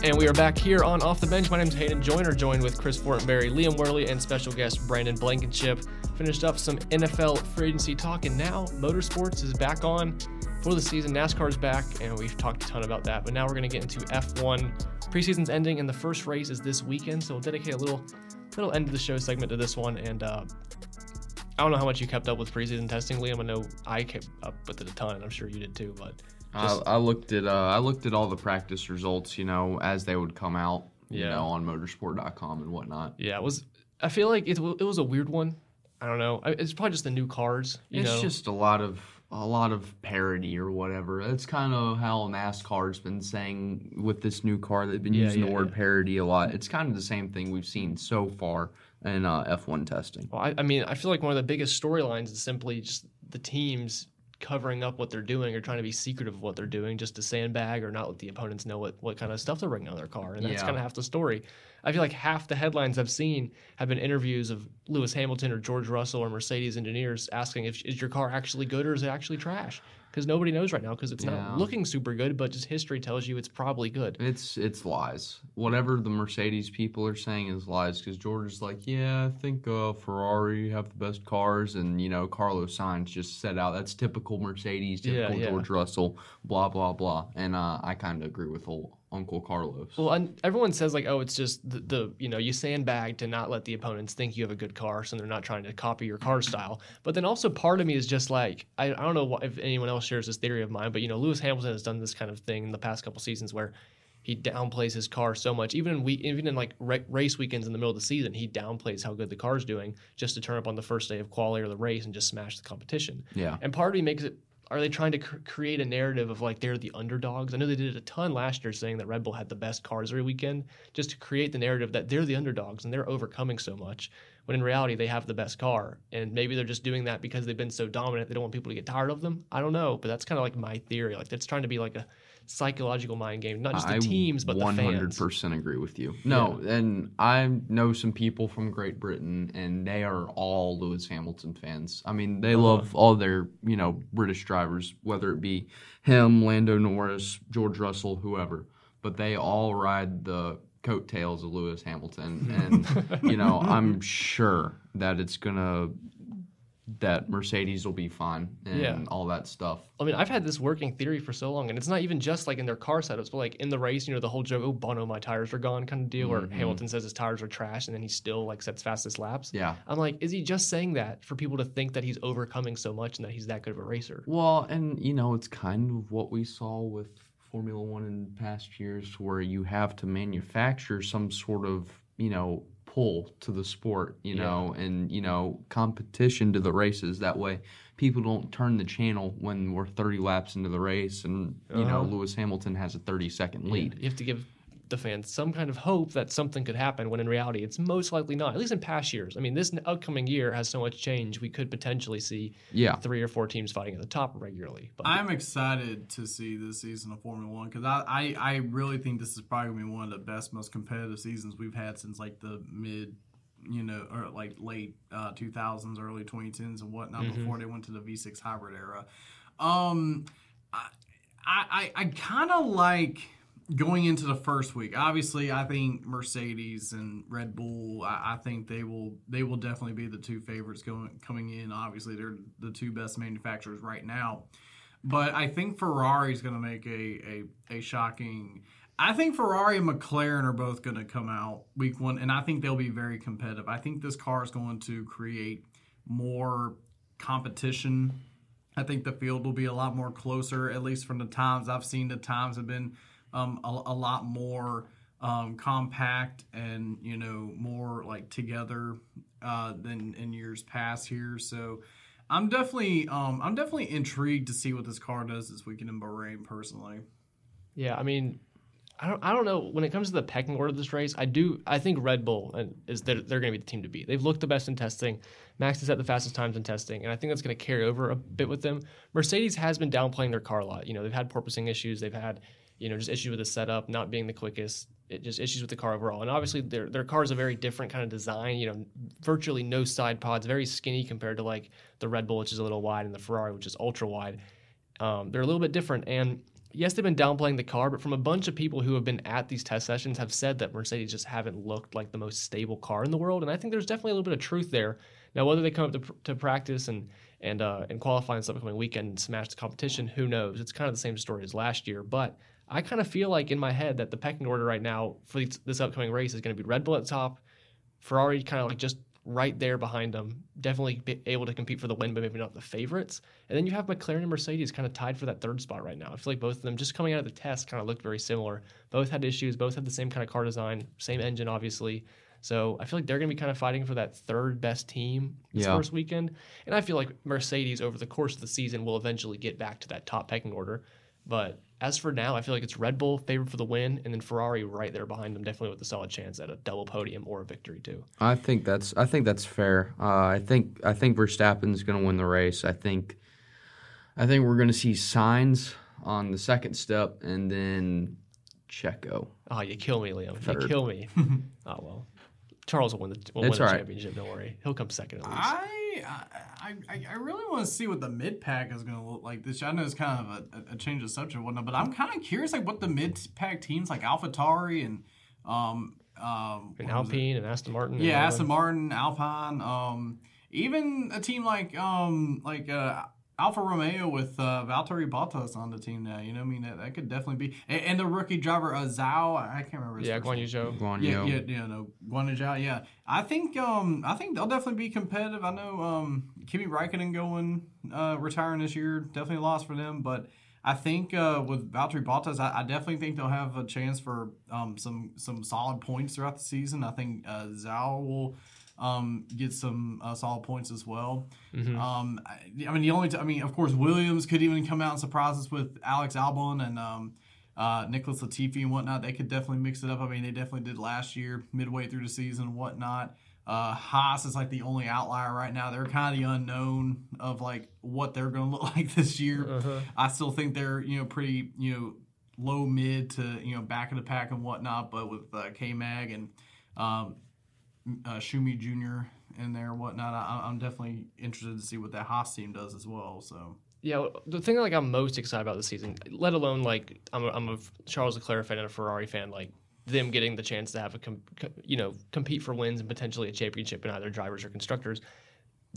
And we are back here on Off the Bench. My name is Hayden Joyner, joined with Chris Fortenberry, Liam Worley, and special guest Brandon Blankenship. Finished up some NFL free agency talk, and now motorsports is back on for the season. NASCAR's back, and we've talked a ton about that. But now we're going to get into F1. Preseason's ending, and the first race is this weekend, so we'll dedicate a little, little end of the show segment to this one. And uh, I don't know how much you kept up with preseason testing, Liam. I know I kept up with it a ton. I'm sure you did too. But I, I looked at uh, I looked at all the practice results, you know, as they would come out, you know, on motorsport.com and whatnot. yeah, it was. I feel like it, it was a weird one. I don't know. It's probably just the new cars. You it's know? just a lot of a lot of parity or whatever. That's kind of how NASCAR's been saying with this new car. They've been Yeah, using yeah, the word yeah. parity a lot. It's kind of the same thing we've seen so far in uh, F1 testing. Well, I, I mean, I feel like one of the biggest storylines is simply just the teams covering up what they're doing or trying to be secretive of what they're doing just to sandbag or not let the opponents know what, what kind of stuff they're bringing on their car. And that's kind of half the story. I feel like half the headlines I've seen have been interviews of Lewis Hamilton or George Russell or Mercedes engineers asking if is your car actually good or is it actually trash? Because nobody knows right now because it's Yeah. not looking super good, but just history tells you it's probably good. It's it's lies. Whatever the Mercedes people are saying is lies. Because George is like, yeah, I think uh, Ferrari have the best cars, and you know Carlos Sainz just set out. That's typical Mercedes, typical yeah. George Russell, blah blah blah. And uh, I kind of agree with old Uncle Carlos. Well, and everyone says like, oh, it's just the, the you know you sandbag to not let the opponents think you have a good car, so they're not trying to copy your car style. But then also part of me is just like, I, I don't know if anyone else shares this theory of mine, but you know, Lewis Hamilton has done this kind of thing in the past couple seasons where he downplays his car so much, even in we even in like ra- race weekends in the middle of the season, he downplays how good the car's doing just to turn up on the first day of quali or the race and just smash the competition. yeah, And part of me makes it. Are they trying to cr- create a narrative of like they're the underdogs? I know they did it a ton last year, saying that Red Bull had the best cars every weekend, just to create the narrative that they're the underdogs and they're overcoming so much. When in reality, they have the best car, and maybe they're just doing that because they've been so dominant. They don't want people to get tired of them. I don't know, but that's kind of like my theory. Like it's trying to be like a psychological mind game, not just the I teams, but the fans. 100% agree with you. No, and I know some people from Great Britain, and they are all Lewis Hamilton fans. I mean, they uh-huh. love all their you know British drivers, whether it be him, Lando Norris, George Russell, whoever. But they all ride the coattails of Lewis Hamilton, and you know I'm sure that it's gonna that Mercedes will be fine and Yeah. all that stuff. I mean, I've had this working theory for so long, and it's not even just like in their car setups, but like in the race, you know, the whole joke, oh, Bono, my tires are gone kind of deal, where mm-hmm. Hamilton says his tires are trash, and then he still like sets fastest laps. Yeah. I'm like, is he just saying that for people to think that he's overcoming so much and that he's that good of a racer? Well, and you know, it's kind of what we saw with Formula One in past years, where you have to manufacture some sort of, you know, pull to the sport, you Yeah. know, and you know, competition to the races. That way, people don't turn the channel when we're 30 laps into the race, and you know, Uh-huh. Lewis Hamilton has a 30 second lead. You have to give the fans some kind of hope that something could happen when in reality it's most likely not. At least in past years. I mean, this upcoming year has so much change. We could potentially see Yeah. three or four teams fighting at the top regularly. But I'm excited to see this season of Formula One because I, I, I really think this is probably gonna be one of the best, most competitive seasons we've had since like the mid, you know, or like late uh, 2000s, early 2010s, and whatnot before they went to the V6 hybrid era. Um, I, I, I kind of like going into the first week. Obviously, I think Mercedes and Red Bull. I, I think they will they will definitely be the two favorites going coming in. Obviously, they're the two best manufacturers right now. But I think Ferrari is going to make a, a, a shocking. I think Ferrari and McLaren are both going to come out week one, and I think they'll be very competitive. I think this car is going to create more competition. I think the field will be a lot more closer, at least from the times I've seen. The times have been um, a, a lot more um, compact and you know more like together uh, than in years past here. So I'm definitely um, I'm definitely intrigued to see what this car does this weekend in Bahrain. Personally, Yeah, I mean, I don't, I don't know. When it comes to the pecking order of this race, I do. I think Red Bull is they're, they're going to be the team to beat. They've looked the best in testing. Max has had the fastest times in testing, and I think that's going to carry over a bit with them. Mercedes has been downplaying their car a lot. You know, they've had porpoising issues. They've had, you know, just issues with the setup, not being the quickest. It just issues with the car overall. And obviously, their their car is a very different kind of design. You know, virtually no side pods, very skinny compared to like the Red Bull, which is a little wide, and the Ferrari, which is ultra wide. Um, they're a little bit different, and yes, they've been downplaying the car, but from a bunch of people who have been at these test sessions have said that Mercedes just haven't looked like the most stable car in the world, and I think there's definitely a little bit of truth there. Now, whether they come up to, to practice and and uh, and qualify this upcoming weekend and smash the competition, who knows? It's kind of the same story as last year, but I kind of feel like in my head that the pecking order right now for these, this upcoming race is going to be Red Bull at the top, Ferrari kind of like just right there behind them, definitely be able to compete for the win, but maybe not the favorites. And then you have McLaren and Mercedes kind of tied for that third spot right now. I feel like both of them just coming out of the test kind of looked very similar. Both had issues, both had the same kind of car design, same engine, obviously. So I feel like they're going to be kind of fighting for that third best team this Yeah. first weekend. And I feel like Mercedes over the course of the season will eventually get back to that top pecking order. But as for now, I feel like it's Red Bull favored for the win, and then Ferrari right there behind them, definitely with a solid chance at a double podium or a victory too. I think that's I think that's fair. Uh, I think I think Verstappen's going to win the race. I think I think we're going to see Sainz on the second step, and then Checo. Oh, you kill me, Liam. You kill me. oh well, Charles will win the, will win the all right. championship. Don't worry, he'll come second at least. I, I I I really want to see what the mid pack is going to look like this year. I know it's kind of a, a change of subject and whatnot, but I'm kind of curious like what the mid pack teams like AlphaTauri and um um and what was it? Alpine and Aston Martin. Yeah. Aston Martin, Alpine, um, even a team like um like uh Alfa Romeo with uh, Valtteri Bottas on the team now. You know, I mean that, that could definitely be, and, and the rookie driver uh, Zhao. I can't remember. His Yeah, first Guan. Yu Zhou. Guan Yeah, Yu. yeah, yeah, no, Guan Yu Zhao, yeah. I think, um, I think they'll definitely be competitive. I know, um, Kimi Raikkonen going, uh, retiring this year, definitely a loss for them. But I think, uh, with Valtteri Bottas, I, I definitely think they'll have a chance for, um, some some solid points throughout the season. I think, uh, Zhao will, um, get some uh, solid points as well. Mm-hmm. Um, I, I mean, the only, t- I mean, of course, Williams could even come out and surprise us with Alex Albon and um, uh, Nicholas Latifi and whatnot. They could definitely mix it up. I mean, they definitely did last year, midway through the season and whatnot. Uh, Haas is like the only outlier right now. They're kind of the unknown of like what they're going to look like this year. Uh-huh. I still think they're you know pretty you know low mid to you know back of the pack and whatnot. But with uh, K Mag and um, uh, Schumi Jr. in there whatnot, I, I'm definitely interested to see what that Haas team does as well. So Yeah, the thing like I'm most excited about this season, let alone like I'm a, I'm a Charles Leclerc fan and a Ferrari fan, like them getting the chance to have a com- co- you know compete for wins and potentially a championship in either drivers or constructors.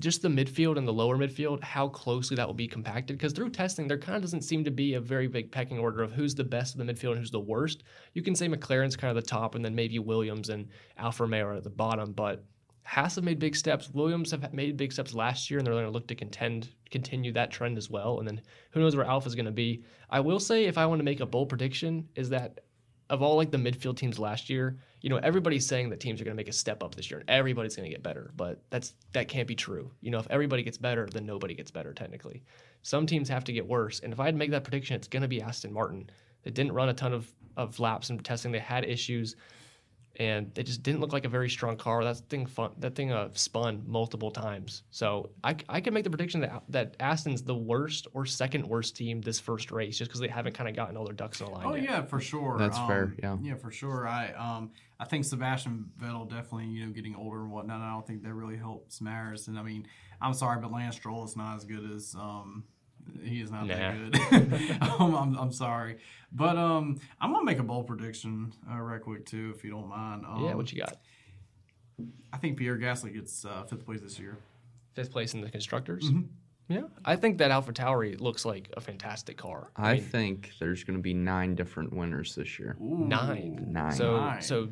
Just the midfield and the lower midfield, how closely that will be compacted. Because through testing, there kind of doesn't seem to be a very big pecking order of who's the best of the midfield and who's the worst. You can say McLaren's kind of the top, and then maybe Williams and Alfa Romeo at the bottom. But Haas have made big steps. Williams have made big steps last year, and they're going to look to contend, continue that trend as well. And then who knows where Alpha's going to be? I will say, if I want to make a bold prediction, is that of all like the midfield teams last year, you know, everybody's saying that teams are going to make a step up this year, and everybody's going to get better. But that's that can't be true. You know, if everybody gets better, then nobody gets better technically. Some teams have to get worse, and if I had to make that prediction, it's going to be Aston Martin. They didn't run a ton of of laps and testing. They had issues and it just didn't look like a very strong car. That thing fun, that thing uh, spun multiple times. So I, I can make the prediction that that Aston's the worst or second worst team this first race, just because they haven't kind of gotten all their ducks in a line. Oh yet. yeah, for sure. That's Um, fair, yeah. Yeah, for sure. I um I think Sebastian Vettel definitely you know getting older and whatnot. I don't think that really helps matters. And I mean, I'm sorry, but Lance Stroll is not as good as um he is not Nah. that good. um, I'm, I'm sorry, but um I'm gonna make a bold prediction uh, right quick too, if you don't mind. Um, yeah. What you got? I think Pierre Gasly gets uh, fifth place this year. Fifth place in the constructors. Mm-hmm. Yeah, I think that Alpha Tauri looks like a fantastic car. I mean, think there's going to be nine different winners this year. Ooh. nine. Nine. So Nine. so.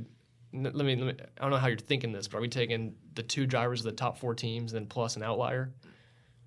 Let me, let me. I don't know how you're thinking this, but are we taking the two drivers of the top four teams, then plus an outlier?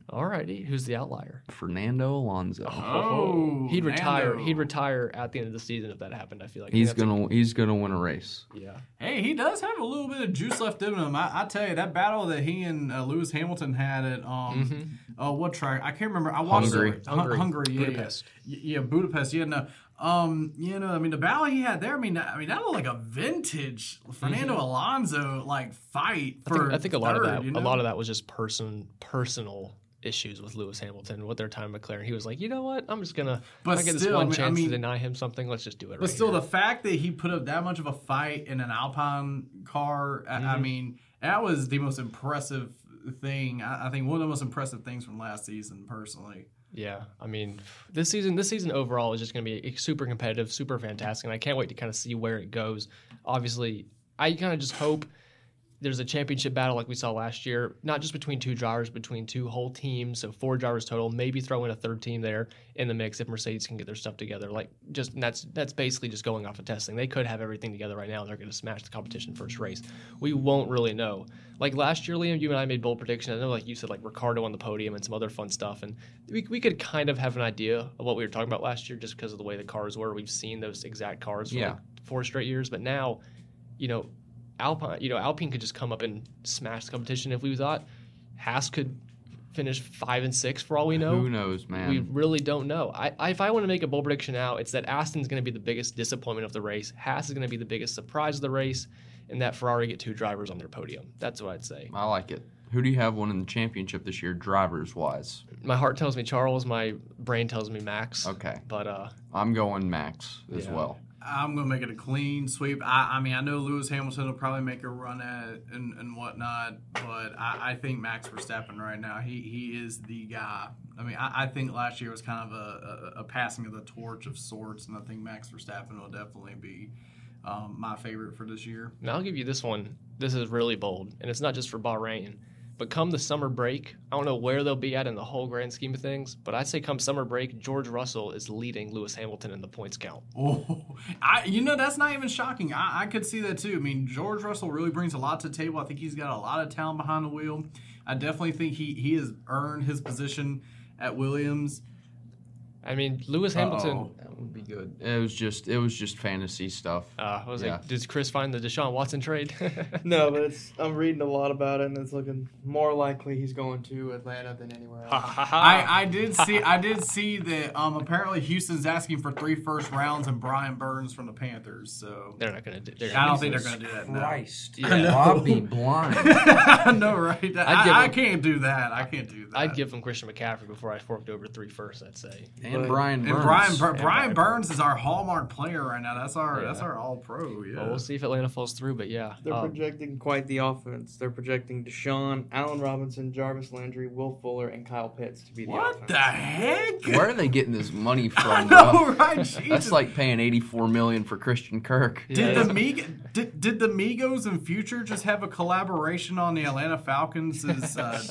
Alrighty, who's the outlier? Fernando Alonso. Oh, he'd retire. Nando. He'd retire at the end of the season if that happened. I feel like He's think that's a- gonna he's gonna win a race. yeah. Hey, he does have a little bit of juice left in him. I, I tell you, that battle that he and uh, Lewis Hamilton had at um, uh, what track? I can't remember. I watched Hungary. it. Hun- Hungary. Hungary, yeah, Budapest. Yeah. Y- yeah, Budapest. Yeah, no. Um, you know, I mean, the battle he had there. I mean, I mean, that looked like a vintage Fernando Alonso like fight Mm-hmm. I for. think, I think a lot of that. You A lot of that was just person personal issues with Lewis Hamilton. with their time McLaren, he was like, you know what? I'm just gonna. But I get this I one I chance mean- to deny him something. Let's just do it. But right still, here. the fact that he put up that much of a fight in an Alpine car, I, I mm-hmm. mean, that was the most impressive thing. I, I think one of the most impressive things from last season, personally. Yeah, I mean, this season, this season overall is just going to be super competitive, super fantastic, and I can't wait to kind of see where it goes. Obviously, I kind of just hope there's a championship battle like we saw last year, not just between two drivers, between two whole teams, so four drivers total. Maybe throw in a third team there in the mix if Mercedes can get their stuff together. Like, just and that's that's basically just going off of testing. They could have everything together right now, and they're going to smash the competition first race. We won't really know. Like last year, Liam, you and I made bold predictions. I know, like you said, like Ricciardo on the podium and some other fun stuff, and we, we could kind of have an idea of what we were talking about last year just because of the way the cars were. We've seen those exact cars for Yeah. like four straight years, but now, you know, Alpine, you know, Alpine could just come up and smash the competition if we thought. Haas could finish five and six for all we know. Who knows, man? We really don't know. I, I if I want to make a bold prediction now, it's that Aston's going to be the biggest disappointment of the race. Haas is going to be the biggest surprise of the race, and that Ferrari get two drivers on their podium. That's what I'd say. I like it. Who do you have winning the championship this year, drivers wise? My heart tells me Charles. My brain tells me Max. Okay, But uh, I'm going Max as Yeah. well. I'm gonna make it a clean sweep. I, I mean, I know Lewis Hamilton will probably make a run at it and, and whatnot, but I, I think Max Verstappen right now, he he is the guy. I mean, I, I think last year was kind of a, a, a passing of the torch of sorts, and I think Max Verstappen will definitely be um, my favorite for this year. now I'll give you this one. This is really bold, and it's not just for Bahrain. But come the summer break, I don't know where they'll be at in the whole grand scheme of things. But I'd say come summer break, George Russell is leading Lewis Hamilton in the points count. Oh, I you know that's not even shocking. I, I could see that too. I mean, George Russell really brings a lot to the table. I think he's got a lot of talent behind the wheel. I definitely think he he has earned his position at Williams. I mean, Lewis Hamilton. Uh-oh. That would be good. It was just it was just fantasy stuff. Uh, I was Yeah. like, did Chris find the Deshaun Watson trade? No, but it's I'm reading a lot about it, and it's looking more likely he's going to Atlanta than anywhere else. I, I did see I did see that um apparently Houston's asking for three first rounds and Brian Burns from the Panthers. So they're not gonna do. They're I don't think they're gonna do that. No. Christ, Yeah. Bobby Blind. I know, right? I, I him- can't do that. I can't do that. I'd give him Christian McCaffrey before I forked over three first. I'd say. And Brian Burns. and Brian Bur- And Brian Brian Burns is our hallmark player right now. That's our Yeah. that's our all pro. Yeah. Well, we'll see if Atlanta falls through, but yeah. They're um, projecting quite the offense. They're projecting Deshaun, Allen Robinson, Jarvis Landry, Will Fuller, and Kyle Pitts to be the What offense. the heck? Where are they getting this money I from, know, bro? right? That's like paying 84 million for Christian Kirk. Yeah, Did that's- the Mig- did, did the Migos in future just have a collaboration on the Atlanta Falcons' uh,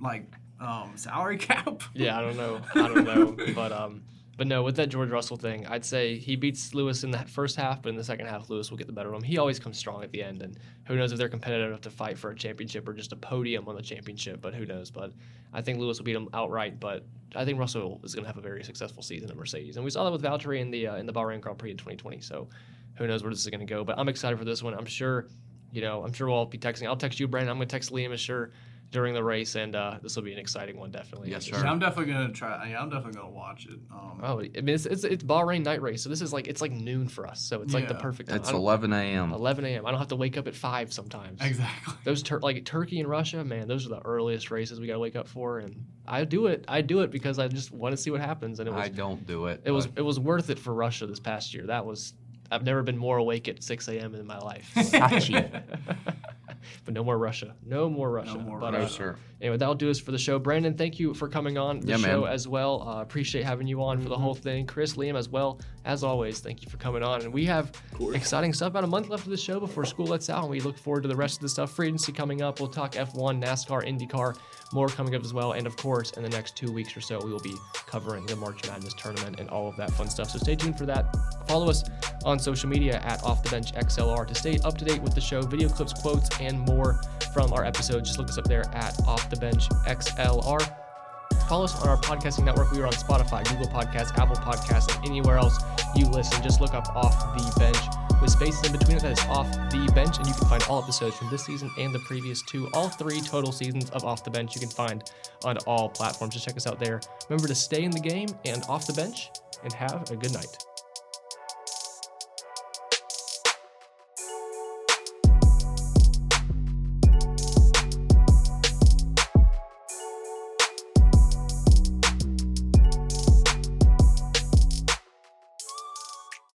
like um, salary cap? yeah, I don't know. I don't know, but um, but no, with that George Russell thing, I'd say he beats Lewis in the first half, but in the second half, Lewis will get the better of him. He always comes strong at the end, and who knows if they're competitive enough to fight for a championship or just a podium on the championship. But who knows? But I think Lewis will beat him outright. But I think Russell is going to have a very successful season at Mercedes, and we saw that with Valtteri in the uh, in the Bahrain Grand Prix in 2020. So who knows where this is going to go? But I'm excited for this one. I'm sure, you know, I'm sure we'll all be texting. I'll text you, Brandon. I'm going to text Liam, as sure during the race, and uh, this will be an exciting one, definitely. Yes, Just- sir. Yeah, I'm definitely gonna try. Yeah, I'm definitely gonna watch it. Um, Oh, I mean, it's, it's it's Bahrain night race, so this is like it's like noon for us. So it's like the perfect time. It's 11 a.m. 11 a.m. I don't have to wake up at five sometimes. Exactly. Those tur- like Turkey and Russia, man, those are the earliest races we got to wake up for, and I do it. I do it because I just want to see what happens, and it was I don't do it. it was it was worth it for Russia this past year. That was I've never been more awake at 6 a.m. in my life. Sachi. but no more Russia. No more Russia. more but, no, uh, Russia. Anyway, that'll do us for the show. Brandon, thank you for coming on the Yeah, show man. as well. Uh, appreciate having you on for the whole thing. Chris, Liam, as well. As always, thank you for coming on. And we have exciting stuff. About a month left of the show before school lets out, and we look forward to the rest of the stuff. Free agency coming up. We'll talk F1, NASCAR, IndyCar, more coming up as well. And of course, in the next two weeks or so, we will be covering the March Madness tournament and all of that fun stuff. So stay tuned for that. Follow us on social media at Off the Bench XLR to stay up to date with the show, video clips, quotes, and more from our episodes. Just look us up there at Off the Bench XLR. Follow us on our podcasting network. We are on Spotify, Google Podcasts, Apple Podcasts, and anywhere else you listen. Just look up Off the Bench with spaces in between it. That is Off the Bench, and you can find all episodes from this season and the previous two. All three total seasons of Off the Bench you can find on all platforms. Just check us out there. Remember to stay in the game and off the bench, and have a good night.